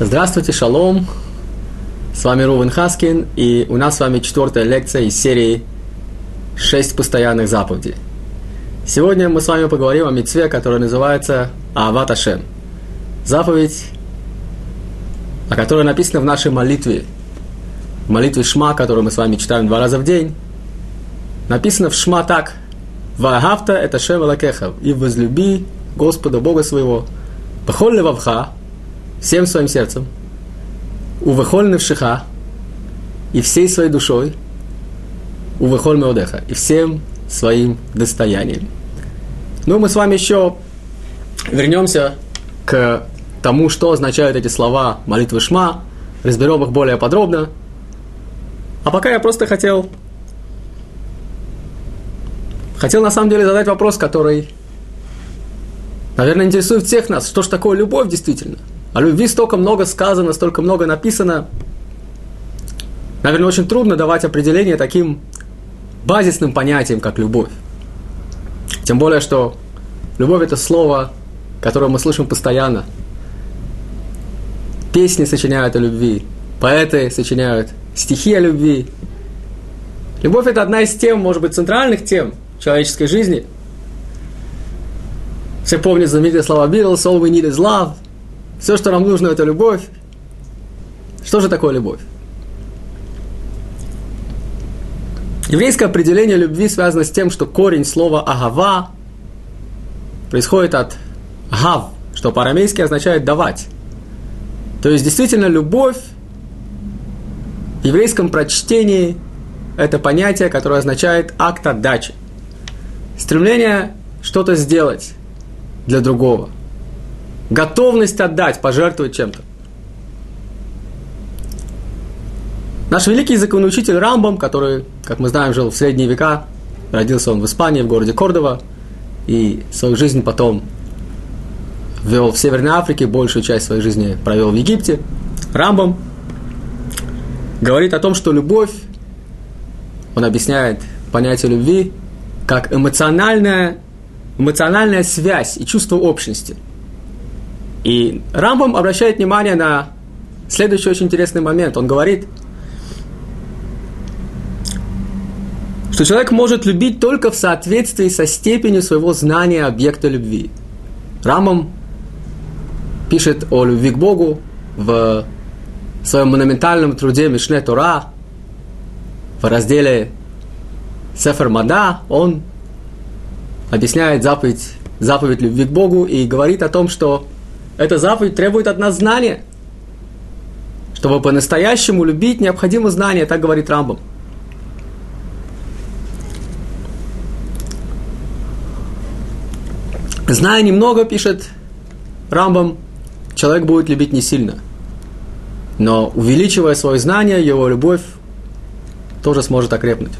Здравствуйте, шалом! С вами Рувен Хаскин, и у нас с вами четвертая лекция из серии «Шесть постоянных заповедей». Сегодня мы с вами поговорим о мецве, которая называется Ават Ашем. Заповедь, о которой написано в нашей молитве, в молитве Шма, которую мы с вами читаем два раза в день. Написано в Шма так «Ваагавта это Шем Лакеха» и возлюби Господа Бога своего. Пахоль левавха, всем своим сердцем, увыхоль навшиха, и всей своей душой, увыхоль меодеха, и всем своим достоянием. Ну, мы с вами еще вернемся к тому, что означают эти слова молитвы Шма, разберем их более подробно. А пока я просто хотел, хотел на самом деле задать вопрос, который, наверное, интересует всех нас. Что же такое любовь действительно – о любви столько много сказано, столько много написано. Наверное, очень трудно давать определение таким базисным понятиям, как любовь. Тем более, что любовь – это слово, которое мы слышим постоянно. Песни сочиняют о любви, поэты сочиняют стихи о любви. Любовь – это одна из тем, может быть, центральных тем человеческой жизни. Все помнят знаменитые слова Beatles «All we need is love», все, что нам нужно, это любовь. Что же такое любовь? Еврейское определение любви связано с тем, что корень слова «агава» происходит от «гав», что по-арамейски означает «давать». То есть, действительно, любовь в еврейском прочтении – это понятие, которое означает акт отдачи. Стремление что-то сделать для другого – готовность отдать, пожертвовать чем-то. Наш великий языковый учитель Рамбам, который, как мы знаем, жил в средние века, родился он в Испании, в городе Кордова, и свою жизнь потом вел в Северной Африке, большую часть своей жизни провел в Египте. Рамбам говорит о том, что любовь, он объясняет понятие любви как эмоциональная, эмоциональная связь и чувство общности – и Рамбам обращает внимание на следующий очень интересный момент. Он говорит, что человек может любить только в соответствии со степенью своего знания объекта любви. Рамбам пишет о любви к Богу в своем монументальном труде Мишне Тора, в разделе Сефер Мада, он объясняет заповедь, заповедь любви к Богу и говорит о том, что эта заповедь требует от нас знания. Чтобы по-настоящему любить, необходимо знание, так говорит Рамбам. Зная немного, пишет Рамбам, человек будет любить не сильно. Но увеличивая свое знание, его любовь тоже сможет окрепнуть.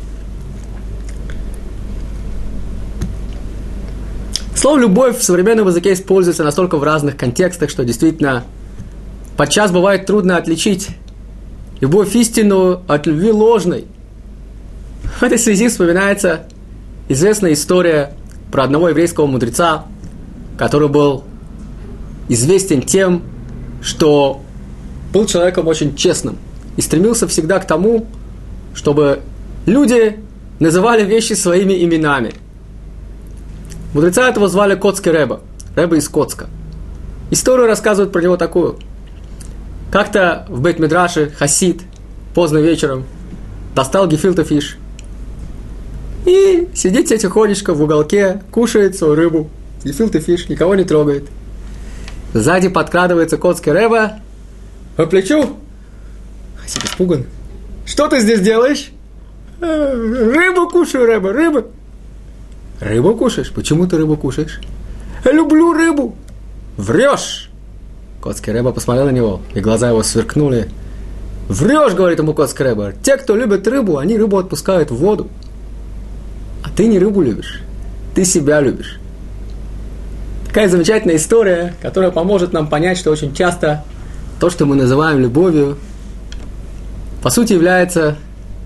Слово «любовь» в современном языке используется настолько в разных контекстах, что действительно подчас бывает трудно отличить любовь истинную от любви ложной. В этой связи вспоминается известная история про одного еврейского мудреца, который был известен тем, что был человеком очень честным и стремился всегда к тому, чтобы люди называли вещи своими именами – Мудреца этого звали Коцкий Рэба, Рэба из Коцка. Историю рассказывают про него такую. Как-то в бейт медраше Хасид поздно вечером достал гефилте фиш и сидит себе тихонечко в уголке, кушает свою рыбу. Гефилте фиш, никого не трогает. Сзади подкрадывается Коцкий Ребе по плечу. Хасид испуган. Что ты здесь делаешь? «Э, рыбу кушаю, Ребе, рыбу. Рыбу кушаешь? Почему ты рыбу кушаешь? люблю рыбу. Врешь. Коцкий Рэба посмотрел на него, и глаза его сверкнули. Врешь, говорит ему Коцкий Рэба. Те, кто любит рыбу, они рыбу отпускают в воду. А ты не рыбу любишь, ты себя любишь. Такая замечательная история, которая поможет нам понять, что очень часто то, что мы называем любовью, по сути является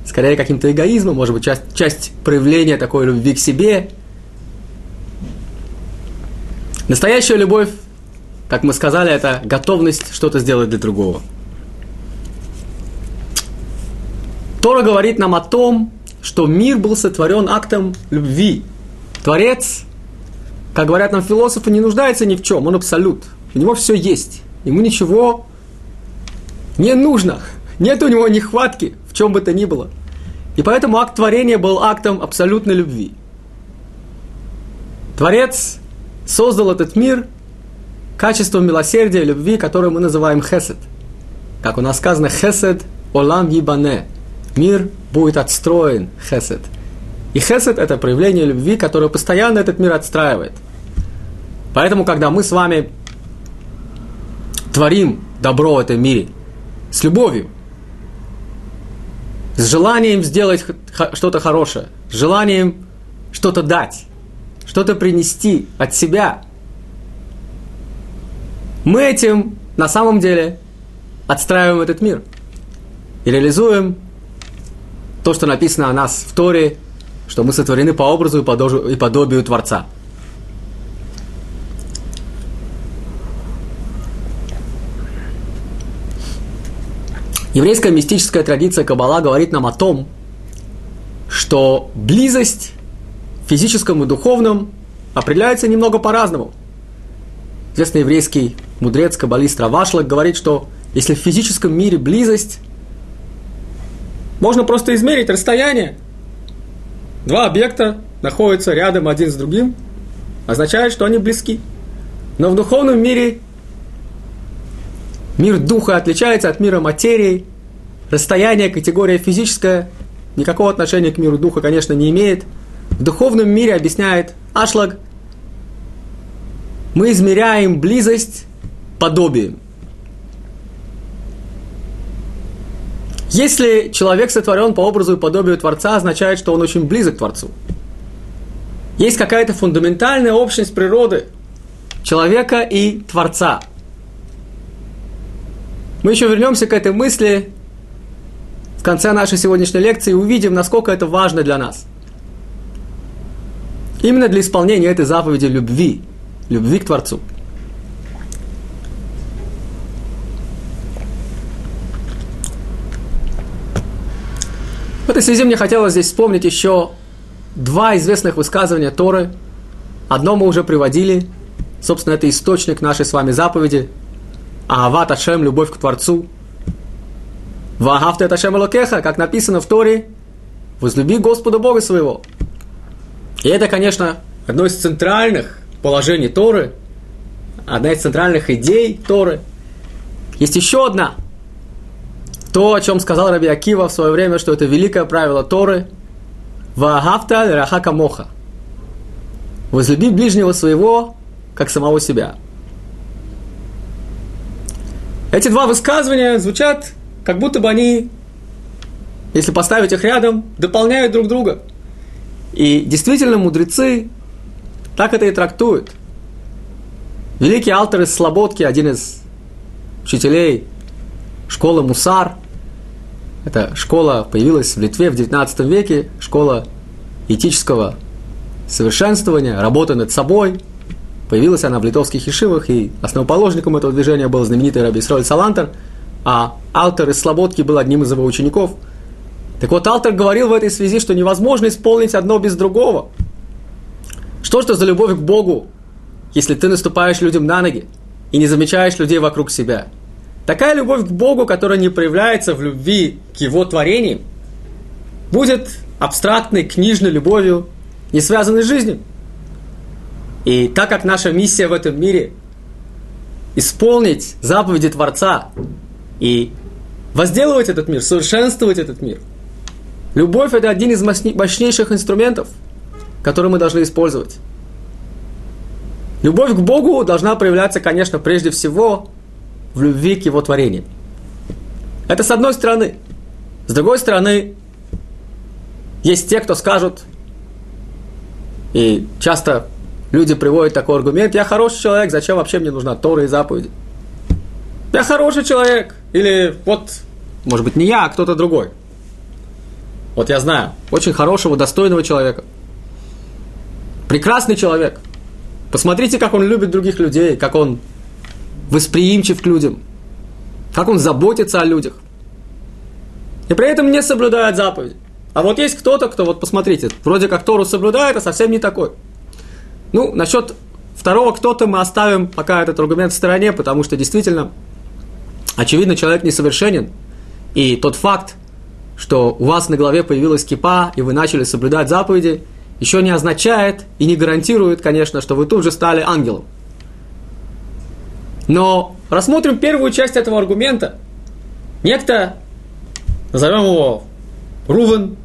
скорее каким-то эгоизмом, может быть, часть, часть проявления такой любви к себе, Настоящая любовь как мы сказали, это готовность что-то сделать для другого. Тора говорит нам о том, что мир был сотворен актом любви. Творец, как говорят нам философы, не нуждается ни в чем, он абсолют. У него все есть. Ему ничего не нужно. Нет у него нехватки в чем бы то ни было. И поэтому акт творения был актом абсолютной любви. Творец создал этот мир качеством милосердия, любви, которое мы называем хесед. Как у нас сказано, хесед олам ебане. Мир будет отстроен, хесед. И хесед – это проявление любви, которое постоянно этот мир отстраивает. Поэтому, когда мы с вами творим добро в этом мире с любовью, с желанием сделать что-то хорошее, с желанием что-то дать, что-то принести от себя, мы этим на самом деле отстраиваем этот мир и реализуем то, что написано о нас в Торе, что мы сотворены по образу и подобию Творца – Еврейская мистическая традиция Каббала говорит нам о том, что близость физическом и духовном определяется немного по-разному. Известный еврейский мудрец, каббалист Равашлак говорит, что если в физическом мире близость, можно просто измерить расстояние. Два объекта находятся рядом один с другим, означает, что они близки. Но в духовном мире Мир духа отличается от мира материи. Расстояние, категория физическая, никакого отношения к миру духа, конечно, не имеет. В духовном мире, объясняет Ашлаг, мы измеряем близость подобием. Если человек сотворен по образу и подобию Творца, означает, что он очень близок к Творцу. Есть какая-то фундаментальная общность природы человека и Творца – мы еще вернемся к этой мысли в конце нашей сегодняшней лекции и увидим, насколько это важно для нас. Именно для исполнения этой заповеди любви, любви к Творцу. В этой связи мне хотелось здесь вспомнить еще два известных высказывания Торы. Одно мы уже приводили, собственно, это источник нашей с вами заповеди – Аават Ашем, любовь к Творцу. Это Ашем Элокеха, как написано в Торе, возлюби Господа Бога своего. И это, конечно, одно из центральных положений Торы, одна из центральных идей Торы. Есть еще одна. То, о чем сказал Раби Акива в свое время, что это великое правило Торы. Ваагавта Рахака Моха. Возлюби ближнего своего, как самого себя. Эти два высказывания звучат, как будто бы они, если поставить их рядом, дополняют друг друга. И действительно, мудрецы так это и трактуют. Великий алтер из Слободки, один из учителей школы Мусар, эта школа появилась в Литве в 19 веке, школа этического совершенствования, работы над собой – Появилась она в литовских ешивах, и основоположником этого движения был знаменитый Раби Исроль Салантер, а Алтер из Слободки был одним из его учеников. Так вот, Алтер говорил в этой связи, что невозможно исполнить одно без другого. Что это за любовь к Богу, если ты наступаешь людям на ноги и не замечаешь людей вокруг себя? Такая любовь к Богу, которая не проявляется в любви к Его творениям, будет абстрактной, книжной любовью, не связанной с жизнью. И так как наша миссия в этом мире исполнить заповеди Творца и возделывать этот мир, совершенствовать этот мир, любовь это один из мощнейших инструментов, которые мы должны использовать. Любовь к Богу должна проявляться, конечно, прежде всего в любви к Его творению. Это с одной стороны. С другой стороны, есть те, кто скажут, и часто Люди приводят такой аргумент, я хороший человек, зачем вообще мне нужна Тора и заповеди? Я хороший человек. Или вот, может быть, не я, а кто-то другой. Вот я знаю, очень хорошего, достойного человека. Прекрасный человек. Посмотрите, как он любит других людей, как он восприимчив к людям, как он заботится о людях. И при этом не соблюдает заповеди. А вот есть кто-то, кто, вот посмотрите, вроде как Тору соблюдает, а совсем не такой. Ну, насчет второго кто-то мы оставим пока этот аргумент в стороне, потому что действительно, очевидно, человек несовершенен. И тот факт, что у вас на голове появилась кипа, и вы начали соблюдать заповеди, еще не означает и не гарантирует, конечно, что вы тут же стали ангелом. Но рассмотрим первую часть этого аргумента. Некто, назовем его Рувен,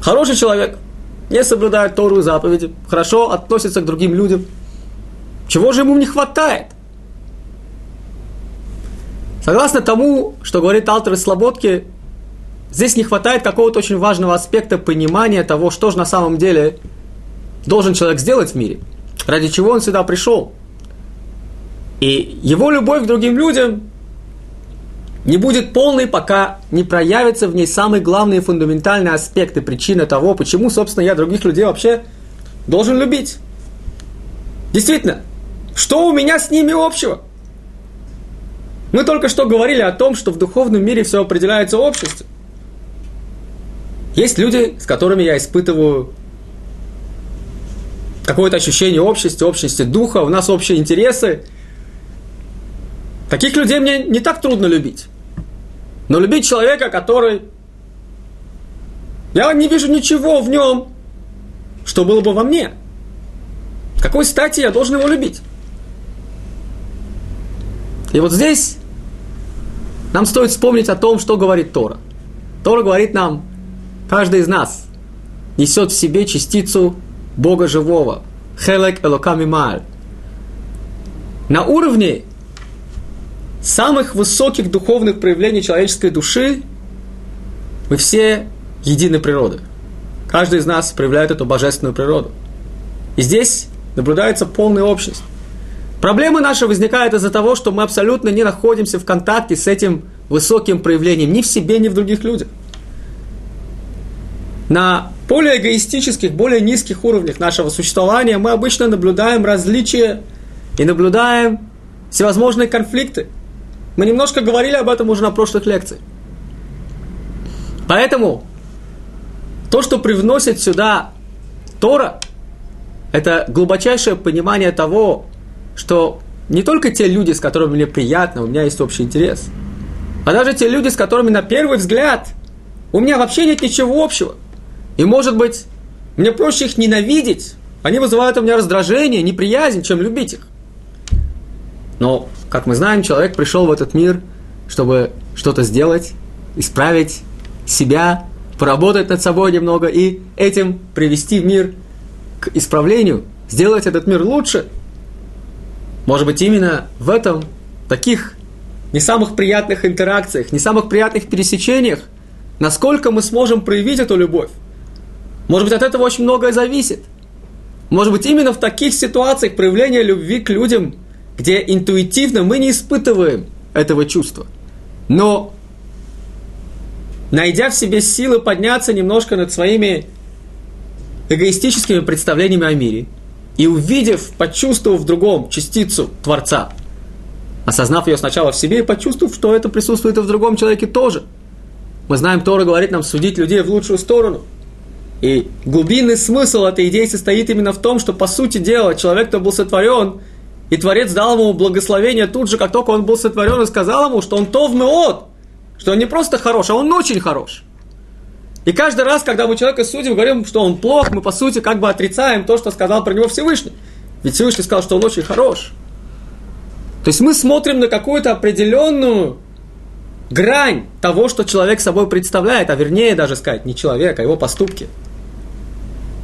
хороший человек, не соблюдает Тору и заповеди, хорошо относится к другим людям. Чего же ему не хватает? Согласно тому, что говорит Алтер Слободки, здесь не хватает какого-то очень важного аспекта понимания того, что же на самом деле должен человек сделать в мире, ради чего он сюда пришел. И его любовь к другим людям не будет полной, пока не проявятся в ней самые главные фундаментальные аспекты, причины того, почему, собственно, я других людей вообще должен любить. Действительно, что у меня с ними общего? Мы только что говорили о том, что в духовном мире все определяется обществом. Есть люди, с которыми я испытываю какое-то ощущение общности, общности духа, у нас общие интересы. Таких людей мне не так трудно любить. Но любить человека, который... Я не вижу ничего в нем, что было бы во мне. какой стати я должен его любить? И вот здесь нам стоит вспомнить о том, что говорит Тора. Тора говорит нам, каждый из нас несет в себе частицу Бога живого. Хелек Элокамималь. На уровне самых высоких духовных проявлений человеческой души мы все едины природы. Каждый из нас проявляет эту божественную природу. И здесь наблюдается полная общность. Проблемы наши возникают из-за того, что мы абсолютно не находимся в контакте с этим высоким проявлением ни в себе, ни в других людях. На более эгоистических, более низких уровнях нашего существования мы обычно наблюдаем различия и наблюдаем всевозможные конфликты – мы немножко говорили об этом уже на прошлых лекциях. Поэтому то, что привносит сюда Тора, это глубочайшее понимание того, что не только те люди, с которыми мне приятно, у меня есть общий интерес, а даже те люди, с которыми на первый взгляд у меня вообще нет ничего общего. И может быть, мне проще их ненавидеть, они вызывают у меня раздражение, неприязнь, чем любить их. Но как мы знаем, человек пришел в этот мир, чтобы что-то сделать, исправить себя, поработать над собой немного и этим привести мир к исправлению, сделать этот мир лучше. Может быть, именно в этом, таких не самых приятных интеракциях, не самых приятных пересечениях, насколько мы сможем проявить эту любовь. Может быть, от этого очень многое зависит. Может быть, именно в таких ситуациях проявление любви к людям где интуитивно мы не испытываем этого чувства. Но, найдя в себе силы подняться немножко над своими эгоистическими представлениями о мире, и увидев, почувствовав в другом частицу Творца, осознав ее сначала в себе и почувствовав, что это присутствует и в другом человеке тоже. Мы знаем, Тора говорит нам судить людей в лучшую сторону. И глубинный смысл этой идеи состоит именно в том, что, по сути дела, человек, кто был сотворен – и Творец дал ему благословение тут же, как только он был сотворен, и сказал ему, что он тов меот, что он не просто хорош, а он очень хорош. И каждый раз, когда мы человека судим, говорим, что он плох, мы по сути как бы отрицаем то, что сказал про него Всевышний. Ведь Всевышний сказал, что он очень хорош. То есть мы смотрим на какую-то определенную грань того, что человек собой представляет, а вернее даже сказать, не человек, а его поступки.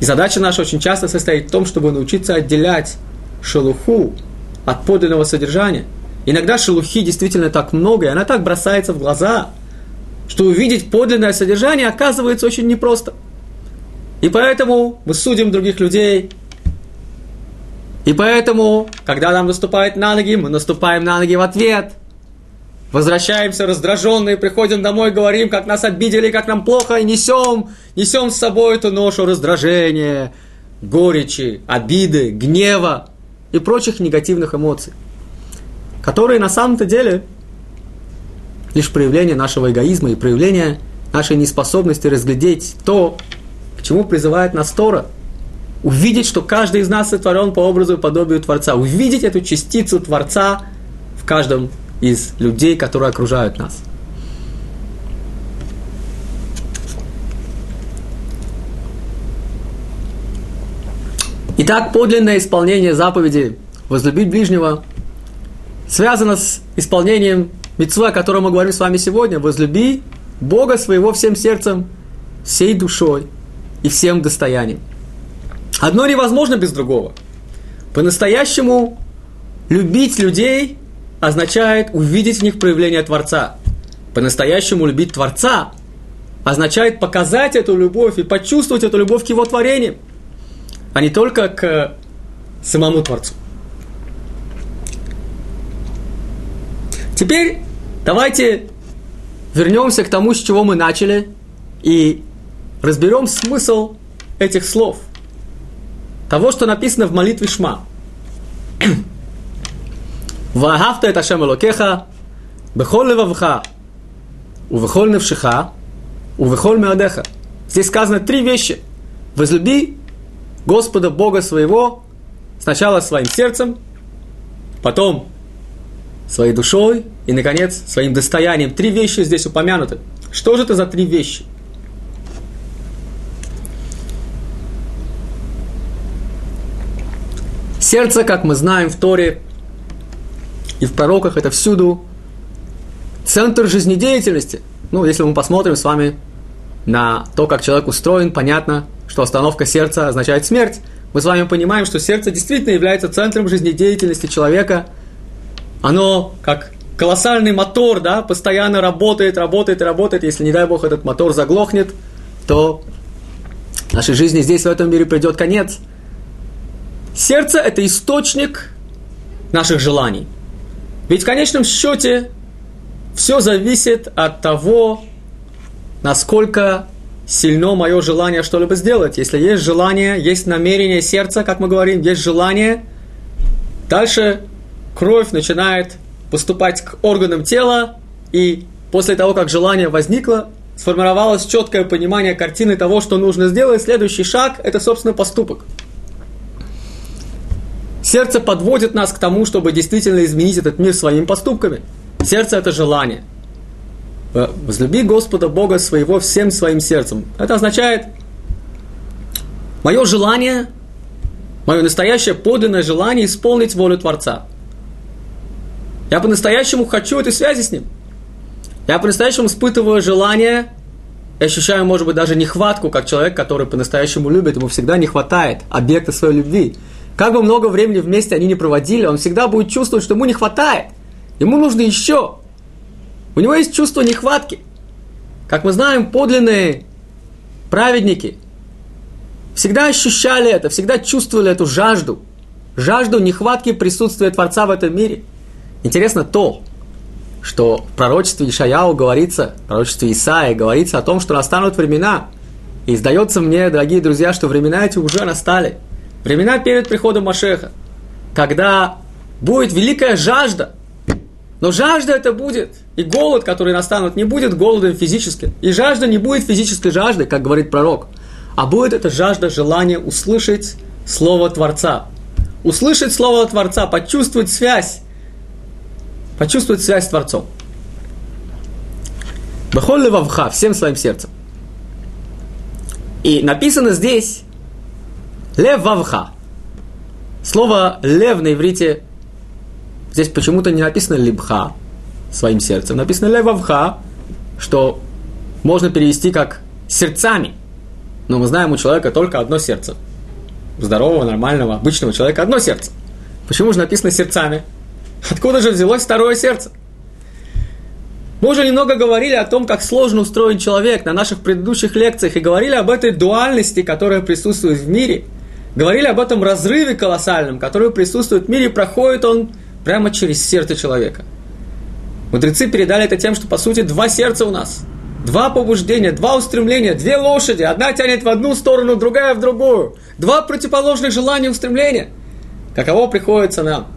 И задача наша очень часто состоит в том, чтобы научиться отделять шелуху от подлинного содержания. Иногда шелухи действительно так много, и она так бросается в глаза, что увидеть подлинное содержание оказывается очень непросто. И поэтому мы судим других людей. И поэтому, когда нам наступает на ноги, мы наступаем на ноги в ответ. Возвращаемся раздраженные, приходим домой, говорим, как нас обидели, как нам плохо, и несем, несем с собой эту ношу раздражения, горечи, обиды, гнева. и прочих негативных эмоций, которые на самом-то деле лишь проявление нашего эгоизма и проявление нашей неспособности разглядеть то, к чему призывает нас Тора. Увидеть, что каждый из нас сотворен по образу и подобию Творца. Увидеть эту частицу Творца в каждом из людей, которые окружают нас. Итак, подлинное исполнение заповеди «возлюбить ближнего» связано с исполнением митцва, о котором мы говорим с вами сегодня. «Возлюби Бога своего всем сердцем, всей душой и всем достоянием». Одно невозможно без другого. По-настоящему любить людей означает увидеть в них проявление Творца. По-настоящему любить Творца означает показать эту любовь и почувствовать эту любовь к его творениям а не только к самому Творцу. Теперь давайте вернемся к тому, с чего мы начали, и разберем смысл этих слов. Того, что написано в молитве Шма. Вагафта это Ашем Элокеха, Бехол левавха, Увехол невшиха, Увехол меодеха. Здесь сказано три вещи. Возлюби Господа Бога своего сначала своим сердцем, потом своей душой и, наконец, своим достоянием. Три вещи здесь упомянуты. Что же это за три вещи? Сердце, как мы знаем в Торе и в пророках, это всюду центр жизнедеятельности. Ну, если мы посмотрим с вами на то, как человек устроен, понятно, что остановка сердца означает смерть, мы с вами понимаем, что сердце действительно является центром жизнедеятельности человека. Оно как колоссальный мотор, да, постоянно работает, работает, работает. Если, не дай Бог, этот мотор заглохнет, то нашей жизни здесь, в этом мире, придет конец. Сердце – это источник наших желаний. Ведь в конечном счете все зависит от того, насколько сильно мое желание что-либо сделать. Если есть желание, есть намерение сердца, как мы говорим, есть желание, дальше кровь начинает поступать к органам тела, и после того, как желание возникло, сформировалось четкое понимание картины того, что нужно сделать, следующий шаг – это, собственно, поступок. Сердце подводит нас к тому, чтобы действительно изменить этот мир своими поступками. Сердце – это желание – возлюби Господа Бога своего всем своим сердцем. Это означает мое желание, мое настоящее подлинное желание исполнить волю Творца. Я по-настоящему хочу этой связи с Ним. Я по-настоящему испытываю желание, ощущаю, может быть, даже нехватку, как человек, который по-настоящему любит, ему всегда не хватает объекта своей любви. Как бы много времени вместе они не проводили, он всегда будет чувствовать, что ему не хватает. Ему нужно еще. У него есть чувство нехватки. Как мы знаем, подлинные праведники всегда ощущали это, всегда чувствовали эту жажду. Жажду нехватки присутствия Творца в этом мире. Интересно то, что в пророчестве Ишаяу говорится, в пророчестве Исаия говорится о том, что настанут времена. И сдается мне, дорогие друзья, что времена эти уже настали. Времена перед приходом Машеха, когда будет великая жажда но жажда это будет. И голод, который настанут, не будет голодом физическим. И жажда не будет физической жаждой, как говорит пророк. А будет это жажда желания услышать Слово Творца. Услышать Слово Творца, почувствовать связь. Почувствовать связь с Творцом. Бахоль левавха, всем своим сердцем. И написано здесь лев вавха. Слово лев на иврите Здесь почему-то не написано либха своим сердцем, написано левавха, что можно перевести как сердцами. Но мы знаем, у человека только одно сердце. Здорового, нормального, обычного человека одно сердце. Почему же написано сердцами? Откуда же взялось второе сердце? Мы уже немного говорили о том, как сложно устроен человек на наших предыдущих лекциях и говорили об этой дуальности, которая присутствует в мире. Говорили об этом разрыве колоссальном, который присутствует в мире, проходит он прямо через сердце человека. Мудрецы передали это тем, что по сути два сердца у нас. Два побуждения, два устремления, две лошади. Одна тянет в одну сторону, другая в другую. Два противоположных желания и устремления. каково приходится нам,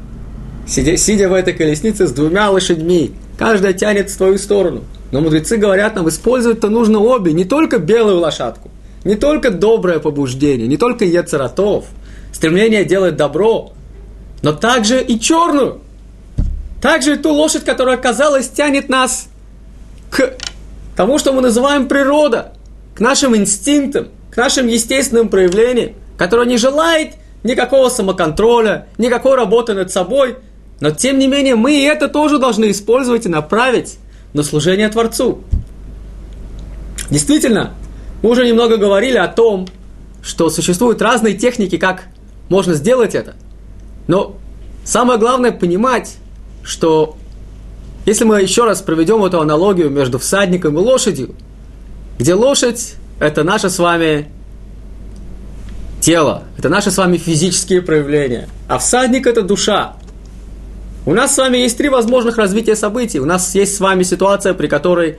сидя, сидя в этой колеснице с двумя лошадьми, каждая тянет в свою сторону. Но мудрецы говорят нам, использовать-то нужно обе, не только белую лошадку, не только доброе побуждение, не только ецератов, стремление делать добро, но также и черную. Также и ту лошадь, которая, казалось, тянет нас к тому, что мы называем природа, к нашим инстинктам, к нашим естественным проявлениям, которая не желает никакого самоконтроля, никакой работы над собой, но тем не менее мы и это тоже должны использовать и направить на служение Творцу. Действительно, мы уже немного говорили о том, что существуют разные техники, как можно сделать это. Но самое главное понимать, что если мы еще раз проведем эту аналогию между всадником и лошадью, где лошадь – это наше с вами тело, это наши с вами физические проявления, а всадник – это душа. У нас с вами есть три возможных развития событий. У нас есть с вами ситуация, при которой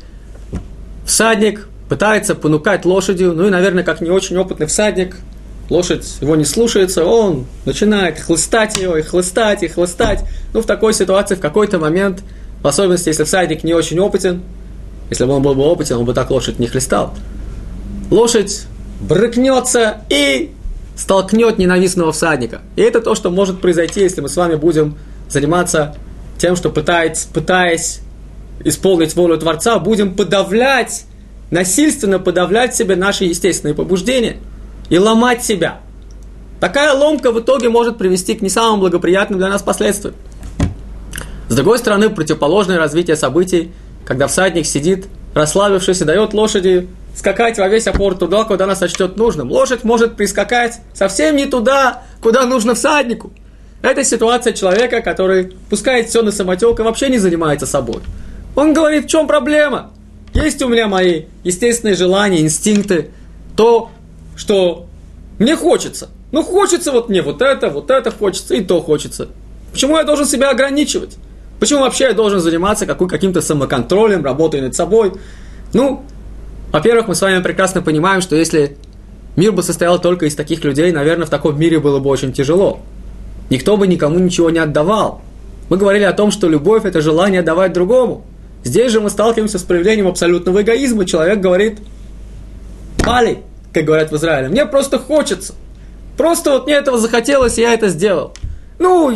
всадник пытается понукать лошадью, ну и, наверное, как не очень опытный всадник, лошадь его не слушается, он начинает хлыстать ее, и хлыстать, и хлыстать. Ну, в такой ситуации в какой-то момент, в особенности, если всадник не очень опытен, если бы он был бы опытен, он бы так лошадь не хлестал. Лошадь брыкнется и столкнет ненавистного всадника. И это то, что может произойти, если мы с вами будем заниматься тем, что пытаясь, пытаясь исполнить волю Творца, будем подавлять насильственно подавлять себе наши естественные побуждения и ломать себя. Такая ломка в итоге может привести к не самым благоприятным для нас последствиям. С другой стороны, противоположное развитие событий, когда всадник сидит, расслабившись и дает лошади скакать во весь опор туда, куда она сочтет нужным. Лошадь может прискакать совсем не туда, куда нужно всаднику. Это ситуация человека, который пускает все на самотек и вообще не занимается собой. Он говорит, в чем проблема? Есть у меня мои естественные желания, инстинкты, то, что мне хочется. Ну, хочется вот мне вот это, вот это хочется, и то хочется. Почему я должен себя ограничивать? Почему вообще я должен заниматься каким-то самоконтролем, работой над собой? Ну, во-первых, мы с вами прекрасно понимаем, что если мир бы состоял только из таких людей, наверное, в таком мире было бы очень тяжело. Никто бы никому ничего не отдавал. Мы говорили о том, что любовь – это желание давать другому. Здесь же мы сталкиваемся с проявлением абсолютного эгоизма. Человек говорит, Пали, как говорят в Израиле, мне просто хочется. Просто вот мне этого захотелось, и я это сделал. Ну,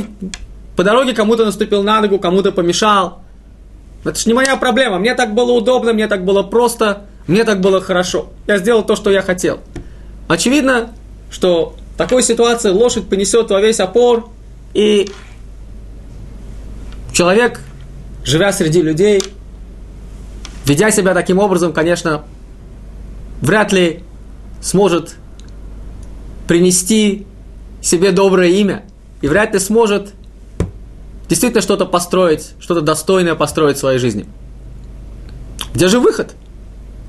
по дороге кому-то наступил на ногу, кому-то помешал. Это же не моя проблема. Мне так было удобно, мне так было просто, мне так было хорошо. Я сделал то, что я хотел. Очевидно, что такой ситуации лошадь понесет во весь опор, и человек, живя среди людей, ведя себя таким образом, конечно, вряд ли сможет принести себе доброе имя и вряд ли сможет действительно что-то построить, что-то достойное построить в своей жизни. Где же выход?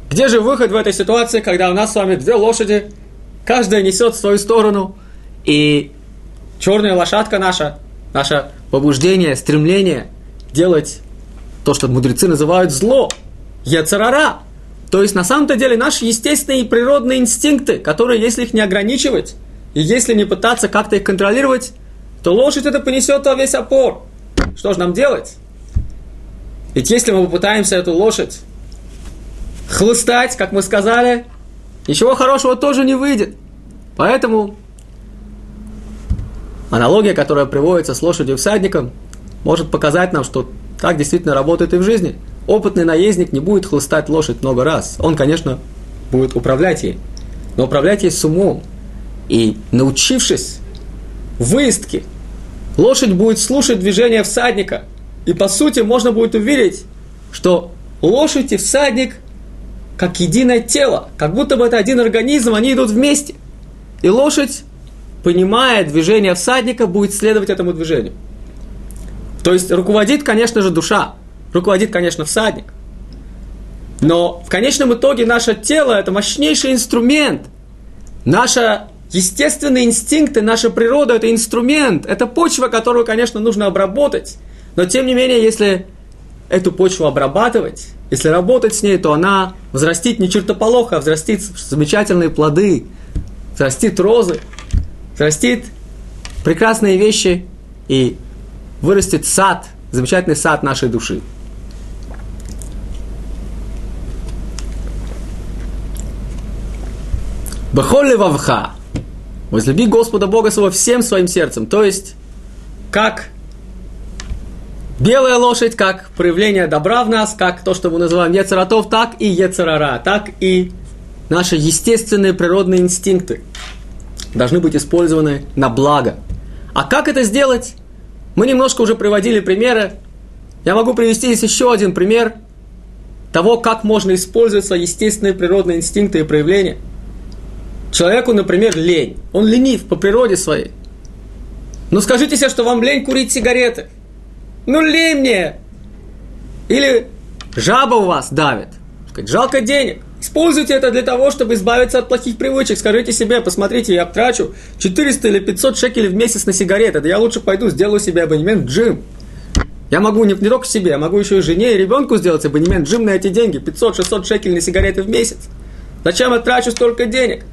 Где же выход в этой ситуации, когда у нас с вами две лошади, каждая несет в свою сторону, и черная лошадка наша, наше побуждение, стремление делать то, что мудрецы называют зло – Яцерара. То есть, на самом-то деле, наши естественные и природные инстинкты, которые, если их не ограничивать, и если не пытаться как-то их контролировать, то лошадь это понесет во весь опор. Что же нам делать? Ведь если мы попытаемся эту лошадь хлыстать, как мы сказали, ничего хорошего тоже не выйдет. Поэтому аналогия, которая приводится с лошадью всадником, может показать нам, что так действительно работает и в жизни – Опытный наездник не будет хлыстать лошадь много раз. Он, конечно, будет управлять ей, но управлять ей с умом. И научившись выездке, лошадь будет слушать движения всадника. И по сути можно будет увидеть, что лошадь и всадник как единое тело, как будто бы это один организм, они идут вместе. И лошадь, понимая движение всадника, будет следовать этому движению. То есть руководит, конечно же, душа руководит, конечно, всадник. Но в конечном итоге наше тело – это мощнейший инструмент. Наши естественные инстинкты, наша природа – это инструмент. Это почва, которую, конечно, нужно обработать. Но, тем не менее, если эту почву обрабатывать, если работать с ней, то она взрастит не чертополоха, а взрастит замечательные плоды, взрастит розы, взрастит прекрасные вещи и вырастет сад, замечательный сад нашей души. Бахолли вавха. Возлюби Господа Бога своего всем своим сердцем. То есть, как белая лошадь, как проявление добра в нас, как то, что мы называем Ецаратов, так и Ецарара, так и наши естественные природные инстинкты должны быть использованы на благо. А как это сделать? Мы немножко уже приводили примеры. Я могу привести здесь еще один пример того, как можно использовать свои естественные природные инстинкты и проявления. Человеку, например, лень. Он ленив по природе своей. Ну скажите себе, что вам лень курить сигареты. Ну лень мне. Или жаба у вас давит. Сказать, жалко денег. Используйте это для того, чтобы избавиться от плохих привычек. Скажите себе, посмотрите, я трачу 400 или 500 шекелей в месяц на сигареты. Да я лучше пойду, сделаю себе абонемент в джим. Я могу не, не только себе, я могу еще и жене и ребенку сделать абонемент джим на эти деньги. 500-600 шекелей на сигареты в месяц. Зачем я трачу столько денег?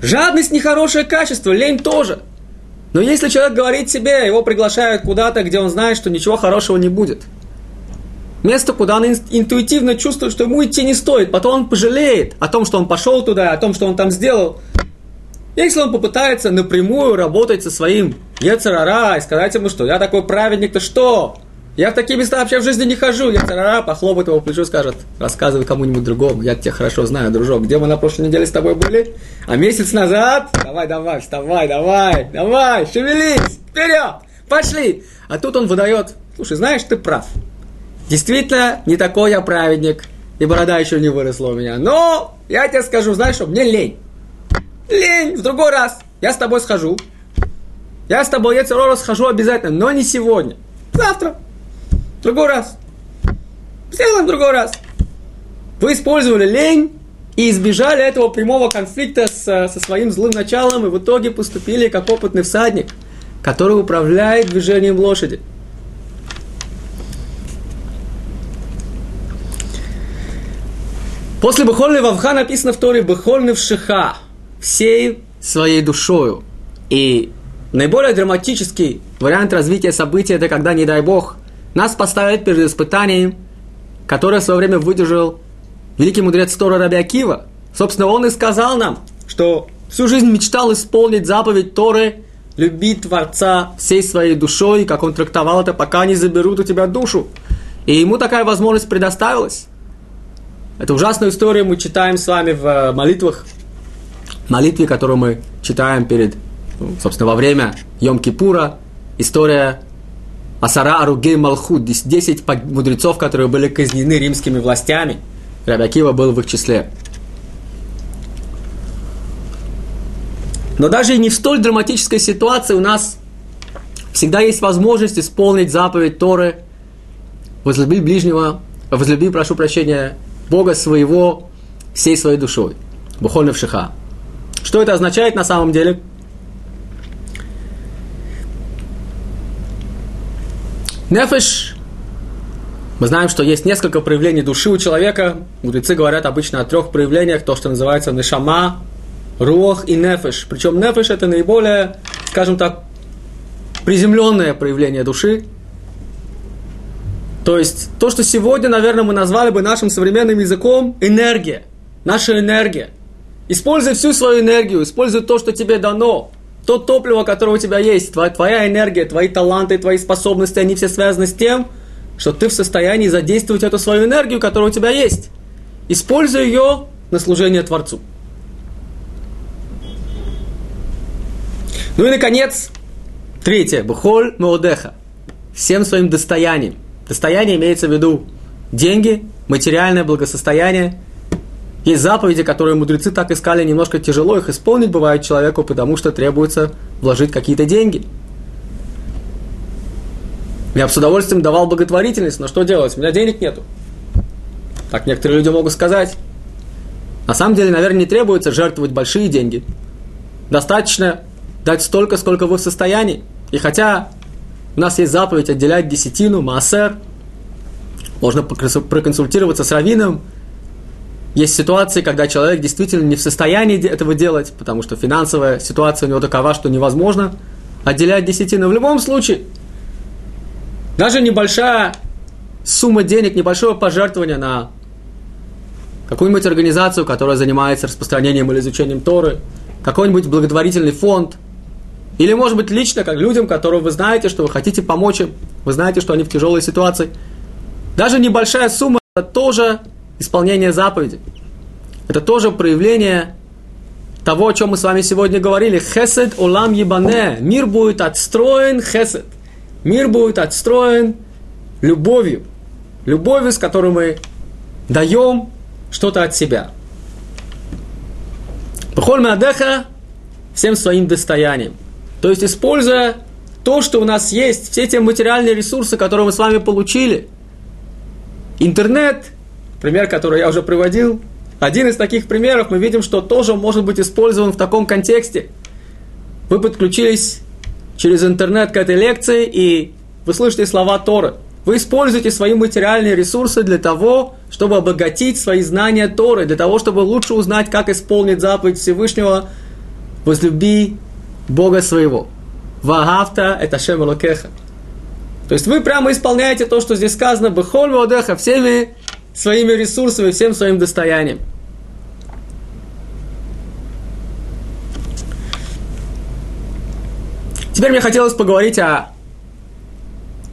Жадность нехорошее качество, лень тоже. Но если человек говорит себе, его приглашают куда-то, где он знает, что ничего хорошего не будет – место, куда он интуитивно чувствует, что ему идти не стоит. Потом он пожалеет о том, что он пошел туда, о том, что он там сделал. Если он попытается напрямую работать со своим Ецарара и сказать ему, что я такой праведник, то что? Я в такие места вообще в жизни не хожу. Ецарара похлопает его плечу, скажет, рассказывай кому-нибудь другому. Я тебя хорошо знаю, дружок. Где мы на прошлой неделе с тобой были? А месяц назад? Давай, давай, вставай, давай, давай, шевелись, вперед, пошли. А тут он выдает, слушай, знаешь, ты прав. Действительно, не такой я праведник, и борода еще не выросла у меня. Но я тебе скажу, знаешь что, мне лень. Лень, в другой раз. Я с тобой схожу. Я с тобой, я схожу обязательно, но не сегодня. Завтра. Другой раз. Сделаем в другой раз. Вы использовали лень и избежали этого прямого конфликта с, со своим злым началом, и в итоге поступили как опытный всадник, который управляет движением лошади. После Бехольны Вавха написано в Торе Бехольны в Шиха, всей своей душою. И наиболее драматический вариант развития событий это когда, не дай Бог, нас поставят перед испытанием, которое в свое время выдержал великий мудрец Тора Раби Акива. Собственно, он и сказал нам, что всю жизнь мечтал исполнить заповедь Торы «Люби Творца всей своей душой», как он трактовал это, пока не заберут у тебя душу. И ему такая возможность предоставилась. Эту ужасную историю мы читаем с вами в э, молитвах, молитве, которую мы читаем перед, ну, собственно, во время Йом-Кипура. История Асара Аругей Малхуд, 10 мудрецов, которые были казнены римскими властями. Рабиакива был в их числе. Но даже и не в столь драматической ситуации у нас всегда есть возможность исполнить заповедь Торы, возлюби ближнего, возлюби, прошу прощения, Бога своего всей своей душой. Бухоль Шиха. Что это означает на самом деле? Нефеш, мы знаем, что есть несколько проявлений души у человека. Мудрецы говорят обычно о трех проявлениях, то, что называется нешама, руах и нефеш. Причем нефеш это наиболее, скажем так, приземленное проявление души, то есть то, что сегодня, наверное, мы назвали бы нашим современным языком энергия, наша энергия. Используй всю свою энергию, используй то, что тебе дано, то топливо, которое у тебя есть, твоя, твоя энергия, твои таланты, твои способности, они все связаны с тем, что ты в состоянии задействовать эту свою энергию, которая у тебя есть. Используй ее на служение Творцу. Ну и, наконец, третье. Бухоль Меодеха. Всем своим достоянием. Достояние имеется в виду деньги, материальное благосостояние. Есть заповеди, которые мудрецы так искали, немножко тяжело их исполнить бывает человеку, потому что требуется вложить какие-то деньги. Я бы с удовольствием давал благотворительность, но что делать? У меня денег нету. Так некоторые люди могут сказать. На самом деле, наверное, не требуется жертвовать большие деньги. Достаточно дать столько, сколько вы в состоянии. И хотя у нас есть заповедь отделять десятину, маасер. Можно проконсультироваться с раввином. Есть ситуации, когда человек действительно не в состоянии этого делать, потому что финансовая ситуация у него такова, что невозможно отделять десятину. В любом случае, даже небольшая сумма денег, небольшое пожертвование на какую-нибудь организацию, которая занимается распространением или изучением Торы, какой-нибудь благотворительный фонд, или, может быть, лично, как людям, которым вы знаете, что вы хотите помочь им, вы знаете, что они в тяжелой ситуации. Даже небольшая сумма – это тоже исполнение заповеди. Это тоже проявление того, о чем мы с вами сегодня говорили. Хесед улам ебане. Мир будет отстроен хесед. Мир будет отстроен любовью. Любовью, с которой мы даем что-то от себя. Похоль Мадеха всем своим достоянием. То есть, используя то, что у нас есть, все те материальные ресурсы, которые мы с вами получили. Интернет, пример, который я уже приводил, один из таких примеров, мы видим, что тоже может быть использован в таком контексте. Вы подключились через интернет к этой лекции, и вы слышите слова Торы. Вы используете свои материальные ресурсы для того, чтобы обогатить свои знания Торы, для того, чтобы лучше узнать, как исполнить заповедь Всевышнего «Возлюби Бога своего». Вагафта – это Шем. То есть вы прямо исполняете то, что здесь сказано, Бехоль всеми своими ресурсами, всем своим достоянием. Теперь мне хотелось поговорить о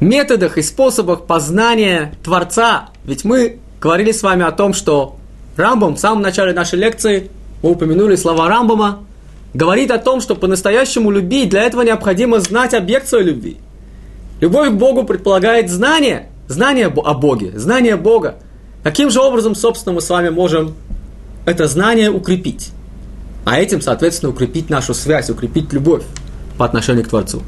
методах и способах познания Творца. Ведь мы говорили с вами о том, что Рамбам в самом начале нашей лекции, мы упомянули слова Рамбама, говорит о том, что по-настоящему любить, для этого необходимо знать объект своей любви. Любовь к Богу предполагает знание, знание о Боге, знание Бога. Каким же образом, собственно, мы с вами можем это знание укрепить? А этим, соответственно, укрепить нашу связь, укрепить любовь по отношению к Творцу.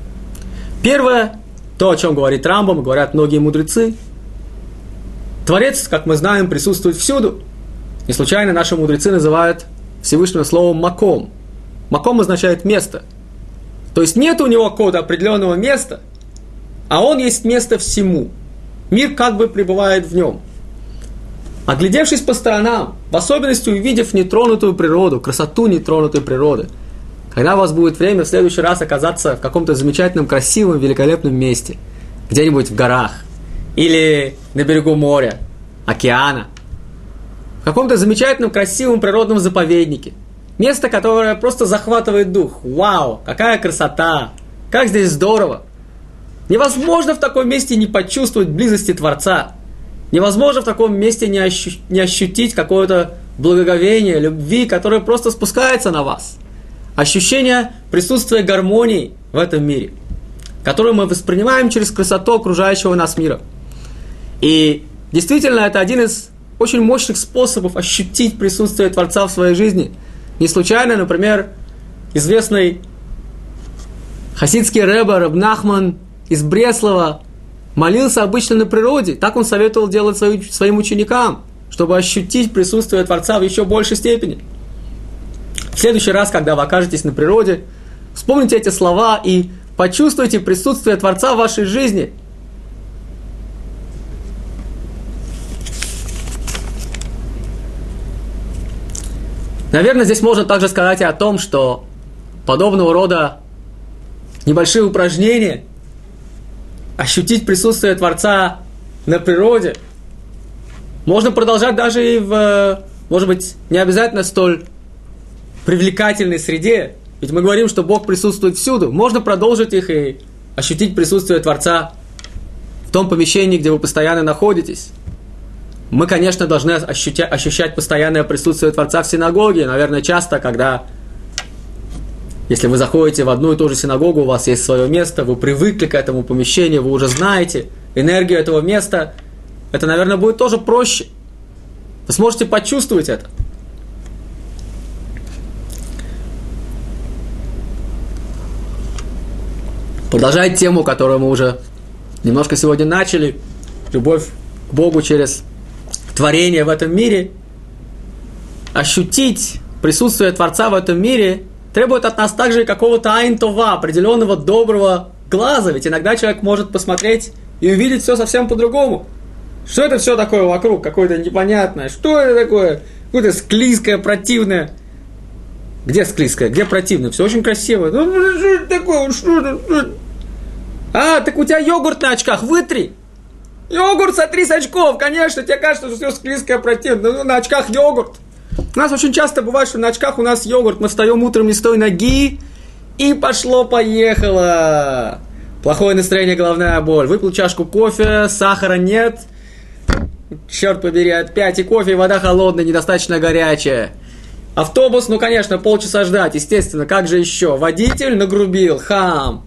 Первое, то, о чем говорит Рамбам, говорят многие мудрецы. Творец, как мы знаем, присутствует всюду. Не случайно наши мудрецы называют Всевышнего словом «маком». «Маком» означает «место». То есть нет у него кода определенного места, а он есть место всему. Мир как бы пребывает в нем – Оглядевшись по сторонам, в особенности увидев нетронутую природу, красоту нетронутой природы, когда у вас будет время в следующий раз оказаться в каком-то замечательном, красивом, великолепном месте, где-нибудь в горах, или на берегу моря, океана, в каком-то замечательном, красивом природном заповеднике, место, которое просто захватывает дух. Вау, какая красота, как здесь здорово. Невозможно в таком месте не почувствовать близости Творца – Невозможно в таком месте не, ощу, не ощутить какое-то благоговение, любви, которое просто спускается на вас. Ощущение присутствия гармонии в этом мире, которое мы воспринимаем через красоту окружающего нас мира. И действительно, это один из очень мощных способов ощутить присутствие Творца в своей жизни. Не случайно, например, известный хасидский рэбер Рабнахман из Бреслова молился обычно на природе. Так он советовал делать своим ученикам, чтобы ощутить присутствие Творца в еще большей степени. В следующий раз, когда вы окажетесь на природе, вспомните эти слова и почувствуйте присутствие Творца в вашей жизни. Наверное, здесь можно также сказать и о том, что подобного рода небольшие упражнения – ощутить присутствие Творца на природе. Можно продолжать даже и в, может быть, не обязательно столь привлекательной среде. Ведь мы говорим, что Бог присутствует всюду. Можно продолжить их и ощутить присутствие Творца в том помещении, где вы постоянно находитесь. Мы, конечно, должны ощущать постоянное присутствие Творца в синагоге. Наверное, часто, когда если вы заходите в одну и ту же синагогу, у вас есть свое место, вы привыкли к этому помещению, вы уже знаете энергию этого места, это, наверное, будет тоже проще. Вы сможете почувствовать это. Продолжая тему, которую мы уже немножко сегодня начали, любовь к Богу через творение в этом мире, ощутить присутствие Творца в этом мире – требует от нас также какого-то айнтова, определенного доброго глаза. Ведь иногда человек может посмотреть и увидеть все совсем по-другому. Что это все такое вокруг? Какое-то непонятное. Что это такое? Какое-то склизкое, противное. Где склизкое, где противное? Все очень красиво. Ну, что это такое? Что это? А, так у тебя йогурт на очках, вытри. Йогурт сотри с очков, конечно, тебе кажется, что все склизкое противно. Ну, на очках йогурт. У нас очень часто бывает, что на очках у нас йогурт. Мы встаем утром не с той ноги, и пошло-поехало. Плохое настроение, головная боль. Выпил чашку кофе, сахара нет. Черт побери, опять и кофе, и вода холодная, недостаточно горячая. Автобус, ну, конечно, полчаса ждать, естественно, как же еще? Водитель нагрубил, хам.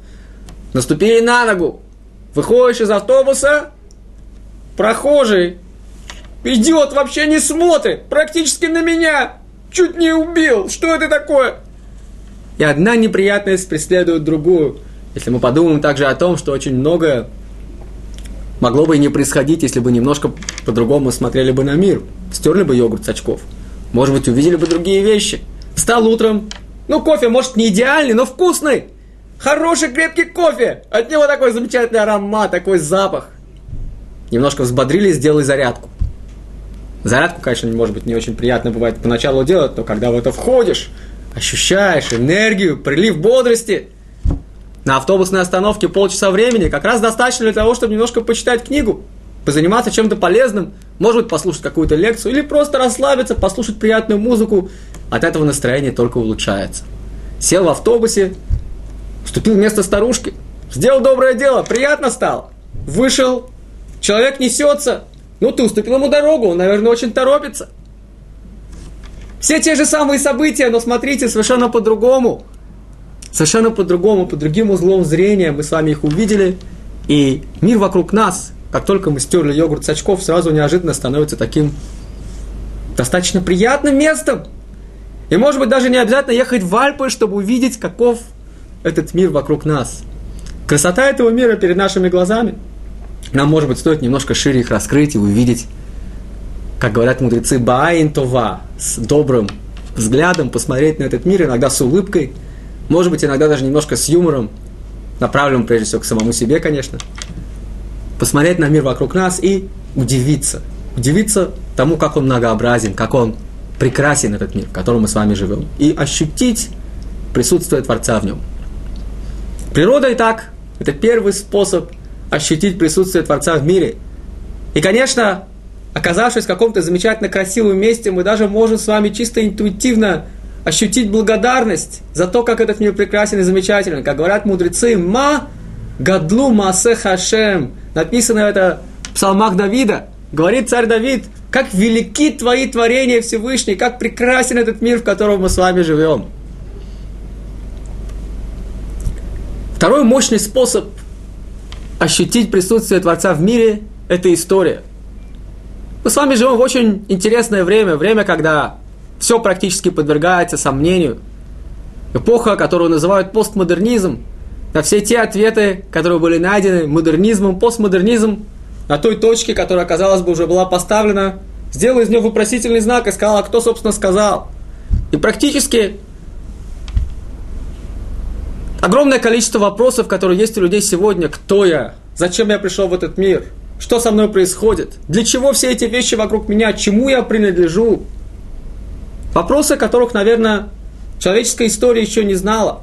Наступили на ногу. Выходишь из автобуса, прохожий идет, вообще не смотрит, практически на меня. Чуть не убил. Что это такое? И одна неприятность преследует другую. Если мы подумаем также о том, что очень многое могло бы и не происходить, если бы немножко по-другому смотрели бы на мир. Стерли бы йогурт с очков. Может быть, увидели бы другие вещи. Встал утром. Ну, кофе, может, не идеальный, но вкусный. Хороший крепкий кофе. От него такой замечательный аромат, такой запах. Немножко взбодрились, сделай зарядку. Зарядку, конечно, может быть не очень приятно бывает поначалу делать, но когда в это входишь, ощущаешь энергию, прилив бодрости. На автобусной остановке полчаса времени как раз достаточно для того, чтобы немножко почитать книгу, позаниматься чем-то полезным, может быть, послушать какую-то лекцию или просто расслабиться, послушать приятную музыку. От этого настроение только улучшается. Сел в автобусе, вступил в место старушки, сделал доброе дело, приятно стало. Вышел, человек несется, ну ты уступил ему дорогу, он, наверное, очень торопится. Все те же самые события, но смотрите, совершенно по-другому. Совершенно по-другому, по другим узлом зрения мы с вами их увидели. И мир вокруг нас, как только мы стерли йогурт с очков, сразу неожиданно становится таким достаточно приятным местом. И, может быть, даже не обязательно ехать в Альпы, чтобы увидеть, каков этот мир вокруг нас. Красота этого мира перед нашими глазами. Нам, может быть, стоит немножко шире их раскрыть и увидеть, как говорят мудрецы, баин това, с добрым взглядом посмотреть на этот мир, иногда с улыбкой, может быть, иногда даже немножко с юмором, направленным прежде всего к самому себе, конечно, посмотреть на мир вокруг нас и удивиться. Удивиться тому, как он многообразен, как он прекрасен, этот мир, в котором мы с вами живем. И ощутить присутствие Творца в нем. Природа и так – это первый способ ощутить присутствие Творца в мире. И, конечно, оказавшись в каком-то замечательно красивом месте, мы даже можем с вами чисто интуитивно ощутить благодарность за то, как этот мир прекрасен и замечателен. Как говорят мудрецы, «Ма гадлу маасе хашем». Написано это в псалмах Давида. Говорит царь Давид, как велики твои творения Всевышний, как прекрасен этот мир, в котором мы с вами живем. Второй мощный способ ощутить присутствие Творца в мире – это история. Мы с вами живем в очень интересное время, время, когда все практически подвергается сомнению. Эпоха, которую называют постмодернизм, на все те ответы, которые были найдены модернизмом, постмодернизм, на той точке, которая, казалось бы, уже была поставлена, сделал из нее вопросительный знак и сказал, а кто, собственно, сказал. И практически огромное количество вопросов, которые есть у людей сегодня. Кто я? Зачем я пришел в этот мир? Что со мной происходит? Для чего все эти вещи вокруг меня? Чему я принадлежу? Вопросы, которых, наверное, человеческая история еще не знала.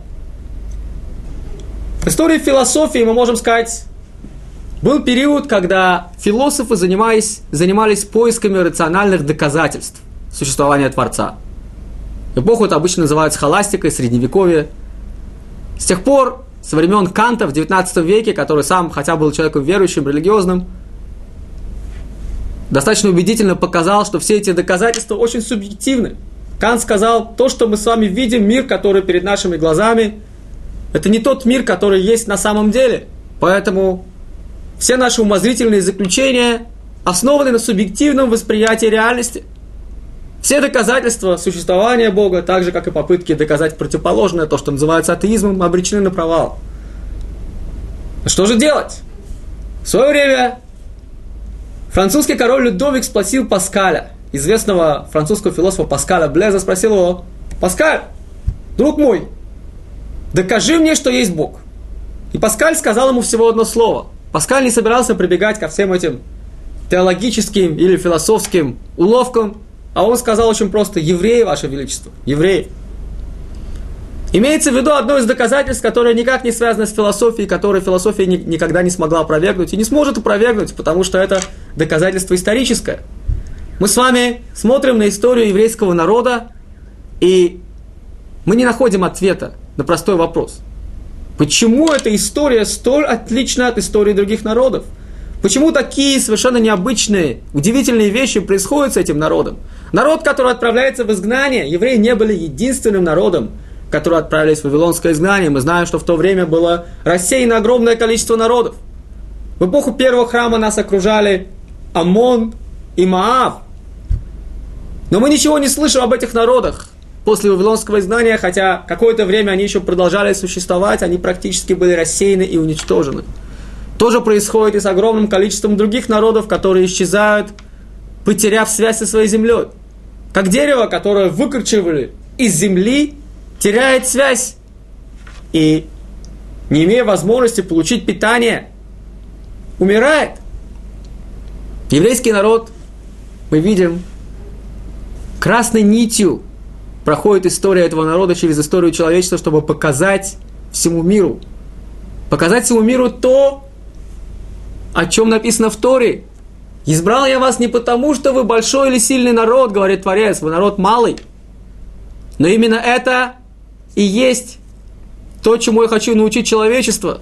В истории философии мы можем сказать, был период, когда философы занимались, занимались поисками рациональных доказательств существования Творца. Эпоху это обычно называют схоластикой, средневековье. С тех пор, со времен Канта в 19 веке, который сам хотя был человеком верующим, религиозным, достаточно убедительно показал, что все эти доказательства очень субъективны. Кант сказал, то, что мы с вами видим, мир, который перед нашими глазами, это не тот мир, который есть на самом деле. Поэтому все наши умозрительные заключения основаны на субъективном восприятии реальности. Все доказательства существования Бога, так же, как и попытки доказать противоположное, то, что называется атеизмом, обречены на провал. Что же делать? В свое время французский король Людовик спросил Паскаля, известного французского философа Паскаля Блеза, спросил его, «Паскаль, друг мой, докажи мне, что есть Бог». И Паскаль сказал ему всего одно слово. Паскаль не собирался прибегать ко всем этим теологическим или философским уловкам, а он сказал очень просто, евреи, ваше величество, евреи. Имеется в виду одно из доказательств, которое никак не связано с философией, которое философия ни, никогда не смогла опровергнуть и не сможет опровергнуть, потому что это доказательство историческое. Мы с вами смотрим на историю еврейского народа, и мы не находим ответа на простой вопрос. Почему эта история столь отлична от истории других народов? Почему такие совершенно необычные, удивительные вещи происходят с этим народом? Народ, который отправляется в изгнание, евреи не были единственным народом, которые отправились в Вавилонское изгнание. Мы знаем, что в то время было рассеяно огромное количество народов. В эпоху первого храма нас окружали Амон и Маав. Но мы ничего не слышим об этих народах после Вавилонского изгнания, хотя какое-то время они еще продолжали существовать, они практически были рассеяны и уничтожены. То же происходит и с огромным количеством других народов, которые исчезают, потеряв связь со своей землей. Как дерево, которое выкорчевали из земли, теряет связь и, не имея возможности получить питание, умирает. Еврейский народ, мы видим, красной нитью проходит история этого народа через историю человечества, чтобы показать всему миру, показать всему миру то, о чем написано в Торе. «Избрал я вас не потому, что вы большой или сильный народ, говорит Творец, вы народ малый, но именно это и есть то, чему я хочу научить человечество.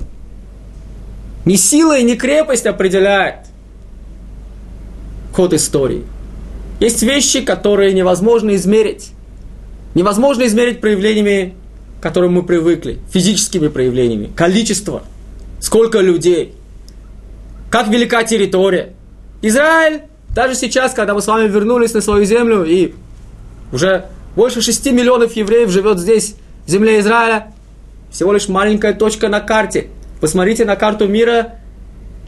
Не сила и не крепость определяет ход истории. Есть вещи, которые невозможно измерить. Невозможно измерить проявлениями, к которым мы привыкли, физическими проявлениями. Количество, сколько людей, как велика территория. Израиль, даже сейчас, когда мы с вами вернулись на свою землю, и уже больше 6 миллионов евреев живет здесь, в земле Израиля, всего лишь маленькая точка на карте. Посмотрите на карту мира,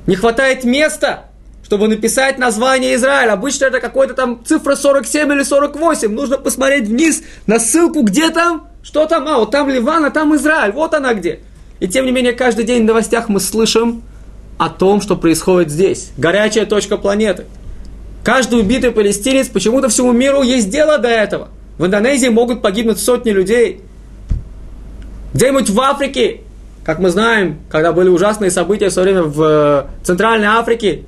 не хватает места, чтобы написать название Израиля. Обычно это какой-то там цифра 47 или 48. Нужно посмотреть вниз на ссылку, где там, что там, а вот там Ливан, а там Израиль, вот она где. И тем не менее, каждый день в новостях мы слышим о том, что происходит здесь. Горячая точка планеты. Каждый убитый палестинец, почему-то всему миру есть дело до этого. В Индонезии могут погибнуть сотни людей. Где-нибудь в Африке, как мы знаем, когда были ужасные события в свое время в э, Центральной Африке,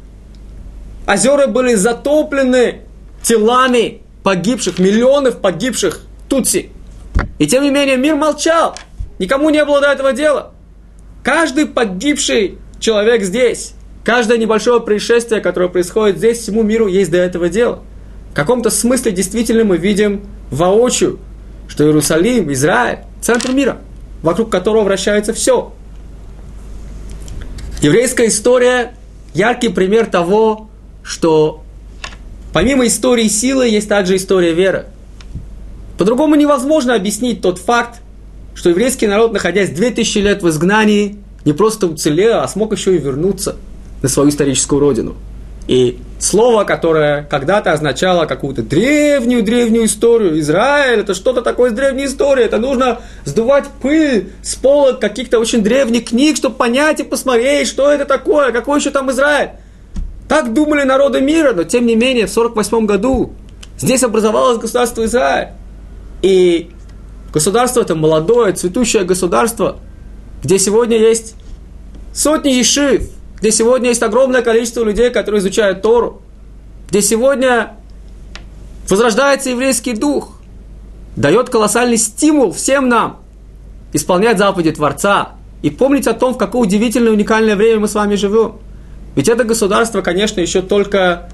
озера были затоплены телами погибших, миллионов погибших тутси. И тем не менее мир молчал. Никому не было до этого дела. Каждый погибший человек здесь, каждое небольшое происшествие, которое происходит здесь, всему миру есть до этого дела. В каком-то смысле действительно мы видим воочию, что Иерусалим, Израиль, центр мира, вокруг которого вращается все. Еврейская история – яркий пример того, что помимо истории силы есть также история веры. По-другому невозможно объяснить тот факт, что еврейский народ, находясь 2000 лет в изгнании, не просто уцелел, а смог еще и вернуться на свою историческую родину. И слово, которое когда-то означало какую-то древнюю-древнюю историю, Израиль, это что-то такое из древней истории, это нужно сдувать пыль с полок каких-то очень древних книг, чтобы понять и посмотреть, что это такое, какой еще там Израиль. Так думали народы мира, но тем не менее в 48 году здесь образовалось государство Израиль. И государство это молодое, цветущее государство, где сегодня есть сотни ешив, где сегодня есть огромное количество людей, которые изучают Тору, где сегодня возрождается еврейский дух, дает колоссальный стимул всем нам исполнять заповеди Творца и помнить о том, в какое удивительное уникальное время мы с вами живем. Ведь это государство, конечно, еще только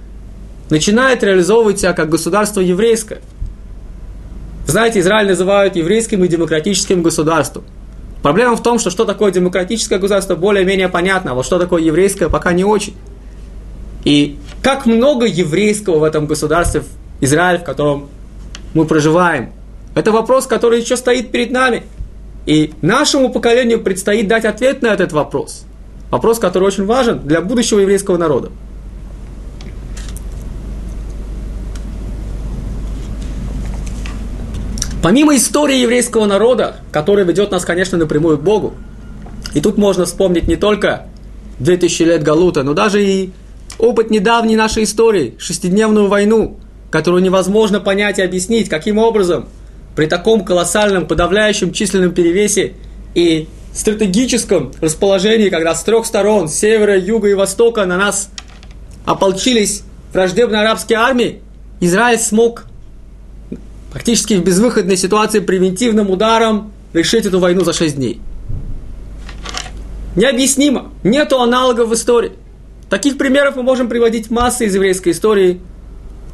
начинает реализовывать себя как государство еврейское. Знаете, Израиль называют еврейским и демократическим государством. Проблема в том, что что такое демократическое государство более-менее понятно, а вот что такое еврейское пока не очень. И как много еврейского в этом государстве, Израиль, в котором мы проживаем, это вопрос, который еще стоит перед нами. И нашему поколению предстоит дать ответ на этот вопрос. Вопрос, который очень важен для будущего еврейского народа. Помимо истории еврейского народа, которая ведет нас, конечно, напрямую к Богу, и тут можно вспомнить не только 2000 лет Галута, но даже и опыт недавней нашей истории, шестидневную войну, которую невозможно понять и объяснить, каким образом при таком колоссальном, подавляющем численном перевесе и стратегическом расположении, когда с трех сторон, с севера, юга и востока на нас ополчились враждебные арабские армии, Израиль смог практически в безвыходной ситуации превентивным ударом решить эту войну за шесть дней. Необъяснимо. Нету аналогов в истории. Таких примеров мы можем приводить массы из еврейской истории,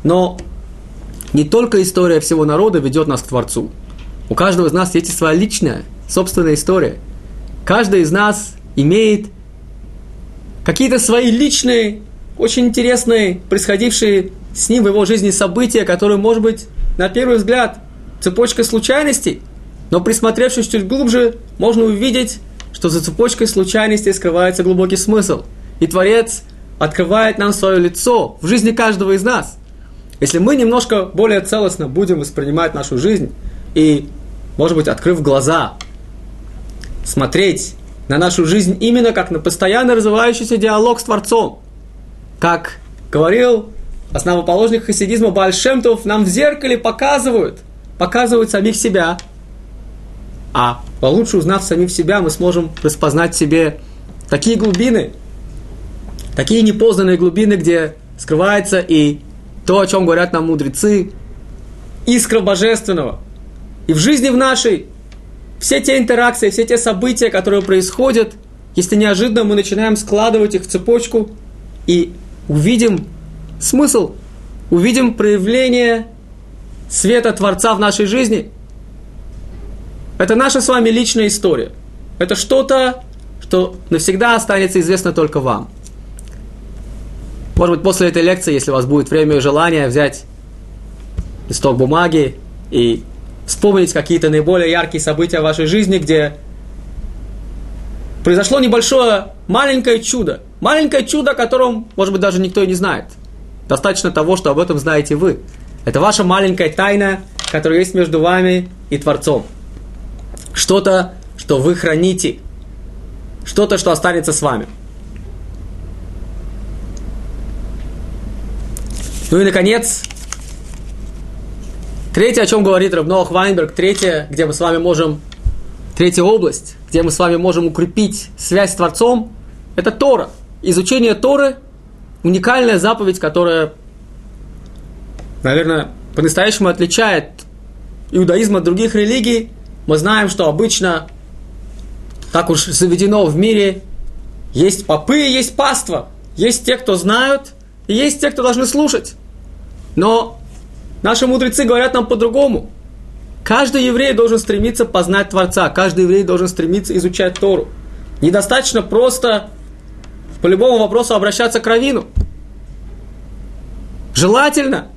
но не только история всего народа ведет нас к Творцу. У каждого из нас есть своя личная, собственная история. Каждый из нас имеет какие-то свои личные, очень интересные, происходившие с ним в его жизни события, которые, может быть, на первый взгляд, цепочка случайностей, но присмотревшись чуть глубже, можно увидеть, что за цепочкой случайностей скрывается глубокий смысл. И Творец открывает нам свое лицо в жизни каждого из нас. Если мы немножко более целостно будем воспринимать нашу жизнь и, может быть, открыв глаза, смотреть на нашу жизнь именно как на постоянно развивающийся диалог с Творцом, как говорил основоположник хасидизма Бальшемтов, нам в зеркале показывают, показывают самих себя, а получше узнав самих себя, мы сможем распознать себе такие глубины, такие непознанные глубины, где скрывается и то, о чем говорят нам мудрецы, искра божественного. И в жизни в нашей все те интеракции, все те события, которые происходят, если неожиданно мы начинаем складывать их в цепочку и увидим смысл, увидим проявление света Творца в нашей жизни – это наша с вами личная история. Это что-то, что навсегда останется известно только вам. Может быть, после этой лекции, если у вас будет время и желание, взять листок бумаги и вспомнить какие-то наиболее яркие события в вашей жизни, где произошло небольшое, маленькое чудо. Маленькое чудо, о котором, может быть, даже никто и не знает. Достаточно того, что об этом знаете вы. Это ваша маленькая тайна, которая есть между вами и Творцом что-то, что вы храните, что-то, что останется с вами. Ну и, наконец, третье, о чем говорит Рабноах Вайнберг, третье, где мы с вами можем, третья область, где мы с вами можем укрепить связь с Творцом, это Тора. Изучение Торы – уникальная заповедь, которая, наверное, по-настоящему отличает иудаизм от других религий, мы знаем, что обычно, так уж заведено в мире, есть попы есть паства. Есть те, кто знают, и есть те, кто должны слушать. Но наши мудрецы говорят нам по-другому. Каждый еврей должен стремиться познать Творца, каждый еврей должен стремиться изучать Тору. Недостаточно просто по любому вопросу обращаться к Равину. Желательно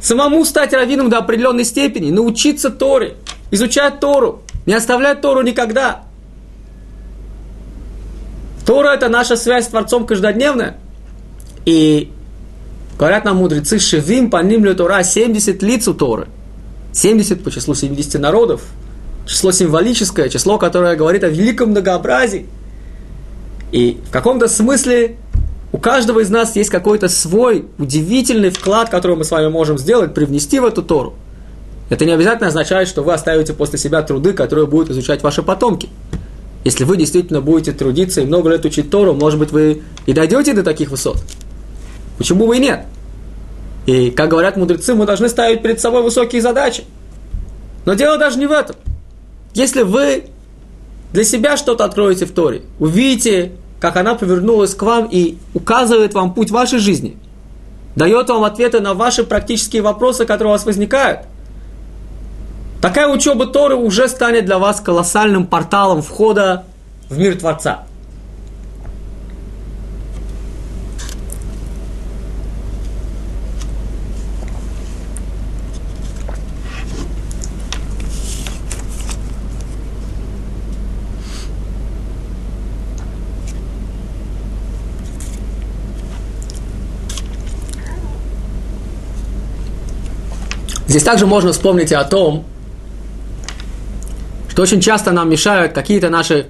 самому стать раввином до определенной степени, научиться Торе – изучать Тору, не оставлять Тору никогда. Тора – это наша связь с Творцом каждодневная. И говорят нам мудрецы, шевим по ним Тора, 70 лиц у Торы. 70 по числу 70 народов. Число символическое, число, которое говорит о великом многообразии. И в каком-то смысле у каждого из нас есть какой-то свой удивительный вклад, который мы с вами можем сделать, привнести в эту Тору – это не обязательно означает, что вы оставите после себя труды, которые будут изучать ваши потомки. Если вы действительно будете трудиться и много лет учить Тору, может быть, вы и дойдете до таких высот. Почему бы и нет? И, как говорят мудрецы, мы должны ставить перед собой высокие задачи. Но дело даже не в этом. Если вы для себя что-то откроете в Торе, увидите, как она повернулась к вам и указывает вам путь вашей жизни, дает вам ответы на ваши практические вопросы, которые у вас возникают – Такая учеба Торы уже станет для вас колоссальным порталом входа в мир Творца. Здесь также можно вспомнить о том, что очень часто нам мешают какие-то наши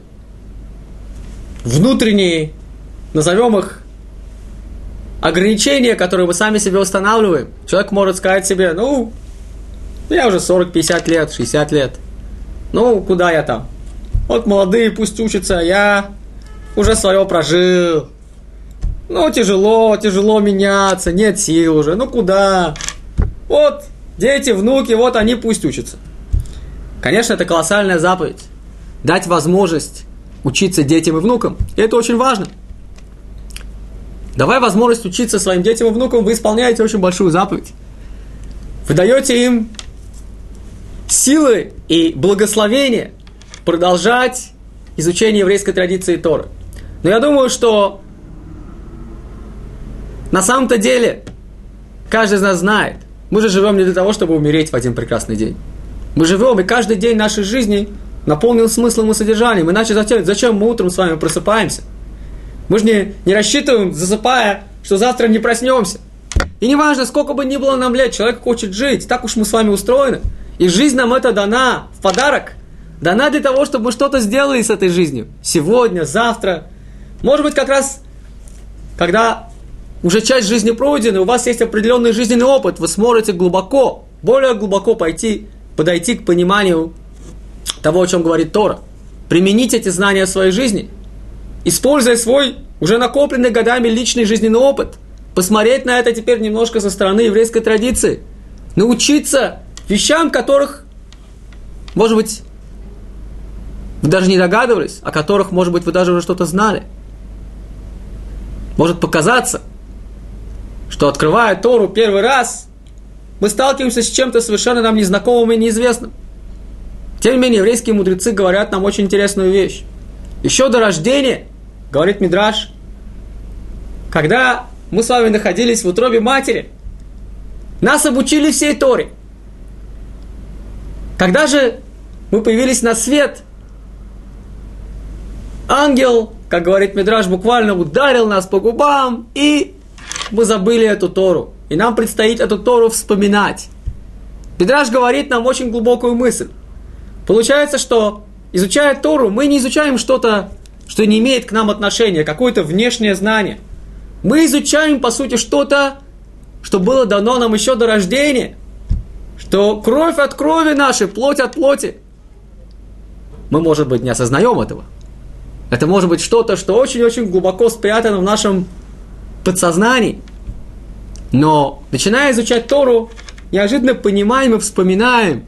внутренние, назовем их, ограничения, которые мы сами себе устанавливаем. Человек может сказать себе, ну, Я уже 40-50 лет, 60 лет. Ну, куда я там? Вот молодые пусть учатся, я уже свое прожил. Ну, тяжело, тяжело меняться, нет сил уже. Ну, куда? Вот, дети, внуки, вот они пусть учатся. Конечно, это колоссальная заповедь. Дать возможность учиться детям и внукам. И это очень важно. Давая возможность учиться своим детям и внукам, вы исполняете очень большую заповедь. Вы даете им силы и благословение продолжать изучение еврейской традиции Торы. Но я думаю, что на самом-то деле каждый из нас знает, мы же живем не для того, чтобы умереть в один прекрасный день. Мы живем, и каждый день нашей жизни наполнен смыслом и содержанием. Иначе зачем, зачем мы утром с вами просыпаемся? Мы же не, не рассчитываем, засыпая, что завтра не проснемся. И неважно, сколько бы ни было нам лет, человек хочет жить, так уж мы с вами устроены. И жизнь нам это дана в подарок. Дана для того, чтобы мы что-то сделали с этой жизнью. Сегодня, завтра. Может быть, как раз, когда уже часть жизни пройдена, у вас есть определенный жизненный опыт, вы сможете глубоко, более глубоко пойти, подойти к пониманию того, о чем говорит Тора. Применить эти знания в своей жизни. Используя свой уже накопленный годами личный жизненный опыт. Посмотреть на это теперь немножко со стороны еврейской традиции. Научиться вещам, которых, может быть, вы даже не догадывались, о которых, может быть, вы даже уже что-то знали. Может показаться, что открывая Тору первый раз, мы сталкиваемся с чем-то совершенно нам незнакомым и неизвестным. Тем не менее, еврейские мудрецы говорят нам очень интересную вещь. Еще до рождения, говорит Мидраш, когда мы с вами находились в утробе матери, нас обучили всей Торе. Когда же мы появились на свет, ангел, как говорит Мидраш, буквально ударил нас по губам, и мы забыли эту Тору. И нам предстоит эту Тору вспоминать. Мидраш говорит нам очень глубокую мысль. Получается, что изучая Тору, мы не изучаем что-то, что не имеет к нам отношения, какое-то внешнее знание. Мы изучаем, по сути, что-то, что было дано нам еще до рождения – что кровь от крови нашей, плоть от плоти. Мы, может быть, не осознаем этого. Это может быть что-то, что очень-очень глубоко спрятано в нашем подсознании. Но, начиная изучать Тору, неожиданно понимаем и вспоминаем.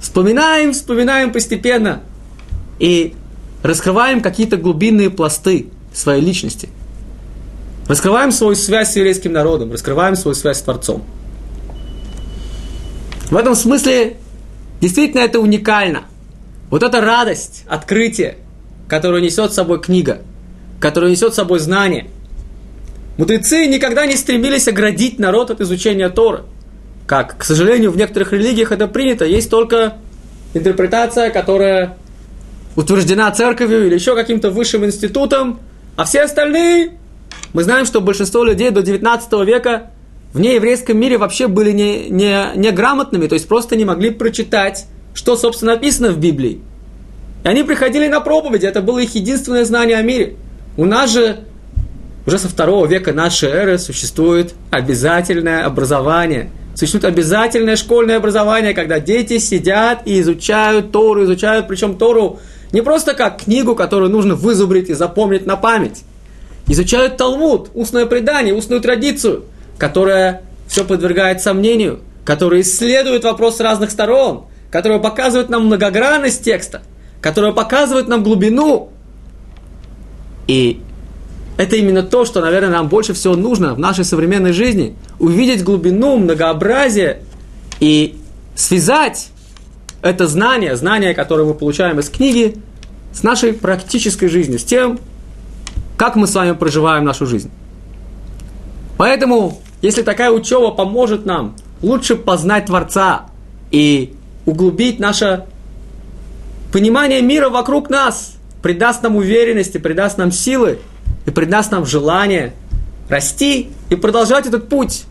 Вспоминаем, вспоминаем постепенно. И раскрываем какие-то глубинные пласты своей личности. Раскрываем свою связь с еврейским народом, раскрываем свою связь с Творцом. В этом смысле действительно это уникально. Вот эта радость, открытие, которую несет с собой книга, которую несет с собой знание. Мудрецы никогда не стремились оградить народ от изучения Торы. Как, к сожалению, в некоторых религиях это принято. Есть только интерпретация, которая утверждена церковью или еще каким-то высшим институтом, а все остальные, мы знаем, что большинство людей до 19 века в нееврейском мире вообще были не, не, не грамотными, то есть просто не могли прочитать, что, собственно, написано в Библии. И они приходили на проповеди, это было их единственное знание о мире. У нас же уже со второго века нашей эры существует обязательное образование. Существует обязательное школьное образование, когда дети сидят и изучают Тору, изучают, причем Тору не просто как книгу, которую нужно вызубрить и запомнить на память. Изучают Талмуд, устное предание, устную традицию – которая все подвергает сомнению, которая исследует вопрос с разных сторон, которая показывает нам многогранность текста, которая показывает нам глубину. И это именно то, что, наверное, нам больше всего нужно в нашей современной жизни. Увидеть глубину, многообразие и связать это знание, знание, которое мы получаем из книги, с нашей практической жизнью, с тем, как мы с вами проживаем нашу жизнь. Поэтому если такая учеба поможет нам лучше познать Творца и углубить наше понимание мира вокруг нас, придаст нам уверенности, придаст нам силы и придаст нам желание расти и продолжать этот путь.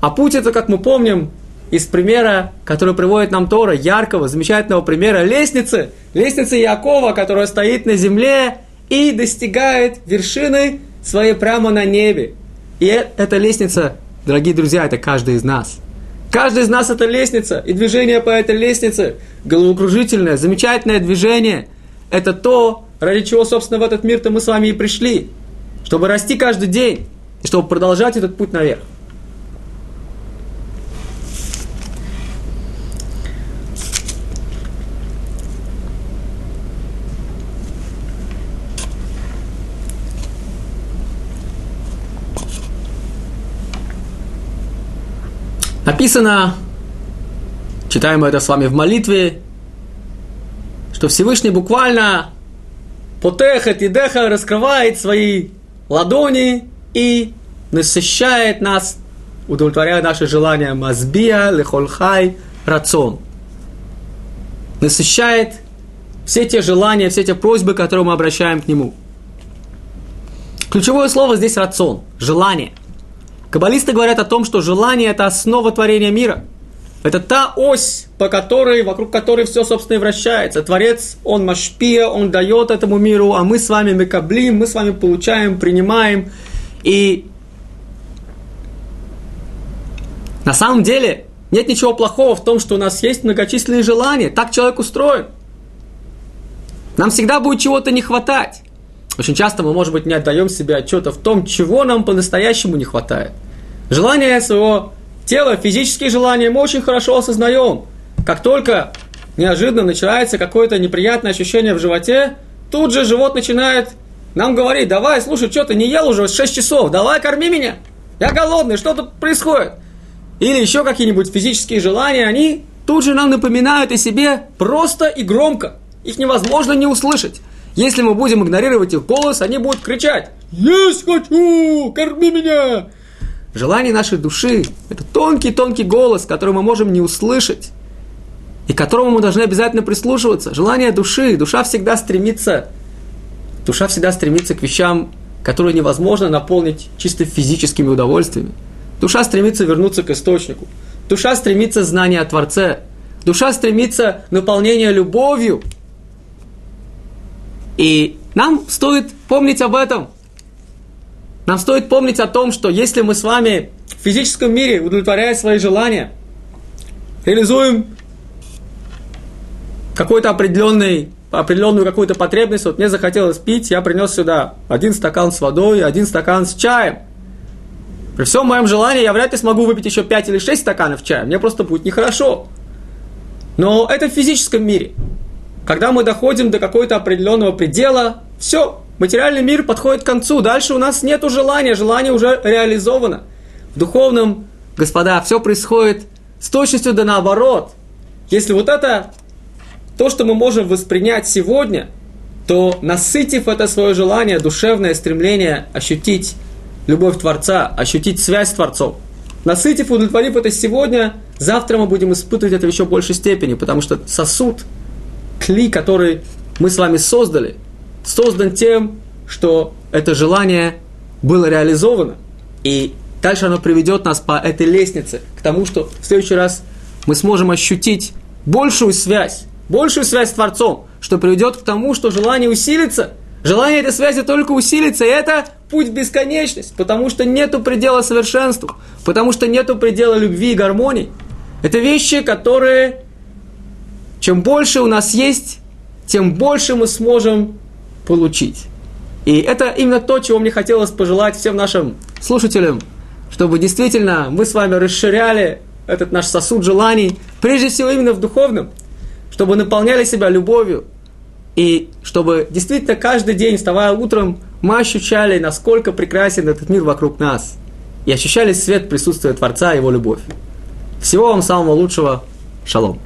А путь это, как мы помним, из примера, который приводит нам Тора, яркого, замечательного примера лестницы, лестницы Якова, которая стоит на земле и достигает вершины своей прямо на небе. И эта лестница, дорогие друзья, это каждый из нас. Каждый из нас это лестница, и движение по этой лестнице, головокружительное, замечательное движение, это то, ради чего, собственно, в этот мир-то мы с вами и пришли, чтобы расти каждый день, и чтобы продолжать этот путь наверх. Написано, читаем это с вами в молитве, что Всевышний буквально потехет и деха раскрывает свои ладони и насыщает нас, удовлетворяя наши желания мазбия, лехолхай, рацион. Насыщает все те желания, все те просьбы, которые мы обращаем к Нему. Ключевое слово здесь рацион, желание – Каббалисты говорят о том, что желание – это основа творения мира. Это та ось, по которой, вокруг которой все, собственно, и вращается. Творец, он машпия, он дает этому миру, а мы с вами мекаблим, мы с вами получаем, принимаем. И на самом деле нет ничего плохого в том, что у нас есть многочисленные желания. Так человек устроен. Нам всегда будет чего-то не хватать. Очень часто мы, может быть, не отдаем себе отчета в том, чего нам по-настоящему не хватает. Желание своего тела, физические желания мы очень хорошо осознаем. Как только неожиданно начинается какое-то неприятное ощущение в животе, тут же живот начинает нам говорить, давай, слушай, что ты не ел уже 6 часов, давай корми меня, я голодный, что тут происходит? Или еще какие-нибудь физические желания, они тут же нам напоминают о себе просто и громко. Их невозможно не услышать. Если мы будем игнорировать их голос, они будут кричать «Есть хочу! Корми меня!» Желание нашей души – это тонкий-тонкий голос, который мы можем не услышать, и которому мы должны обязательно прислушиваться. Желание души, душа всегда стремится, душа всегда стремится к вещам, которые невозможно наполнить чисто физическими удовольствиями. Душа стремится вернуться к источнику. Душа стремится знания о Творце. Душа стремится наполнения любовью – и нам стоит помнить об этом. Нам стоит помнить о том, что если мы с вами в физическом мире, удовлетворяя свои желания, реализуем какой-то определенный, определенную какую-то потребность, вот мне захотелось пить, я принес сюда один стакан с водой, один стакан с чаем. При всем моем желании я вряд ли смогу выпить еще 5 или 6 стаканов чая, мне просто будет нехорошо. Но это в физическом мире когда мы доходим до какого-то определенного предела, все, материальный мир подходит к концу, дальше у нас нет желания, желание уже реализовано. В духовном, господа, все происходит с точностью да наоборот. Если вот это то, что мы можем воспринять сегодня, то насытив это свое желание, душевное стремление ощутить любовь Творца, ощутить связь с Творцом, насытив, удовлетворив это сегодня, завтра мы будем испытывать это в еще большей степени, потому что сосуд – кли, который мы с вами создали, создан тем, что это желание было реализовано. И дальше оно приведет нас по этой лестнице к тому, что в следующий раз мы сможем ощутить большую связь, большую связь с Творцом, что приведет к тому, что желание усилится. Желание этой связи только усилится, и это путь в бесконечность, потому что нету предела совершенству, потому что нету предела любви и гармонии. Это вещи, которые чем больше у нас есть, тем больше мы сможем получить. И это именно то, чего мне хотелось пожелать всем нашим слушателям, чтобы действительно мы с вами расширяли этот наш сосуд желаний, прежде всего именно в духовном, чтобы наполняли себя любовью, и чтобы действительно каждый день, вставая утром, мы ощущали, насколько прекрасен этот мир вокруг нас, и ощущали свет присутствия Творца и Его любовь. Всего вам самого лучшего. Шалом.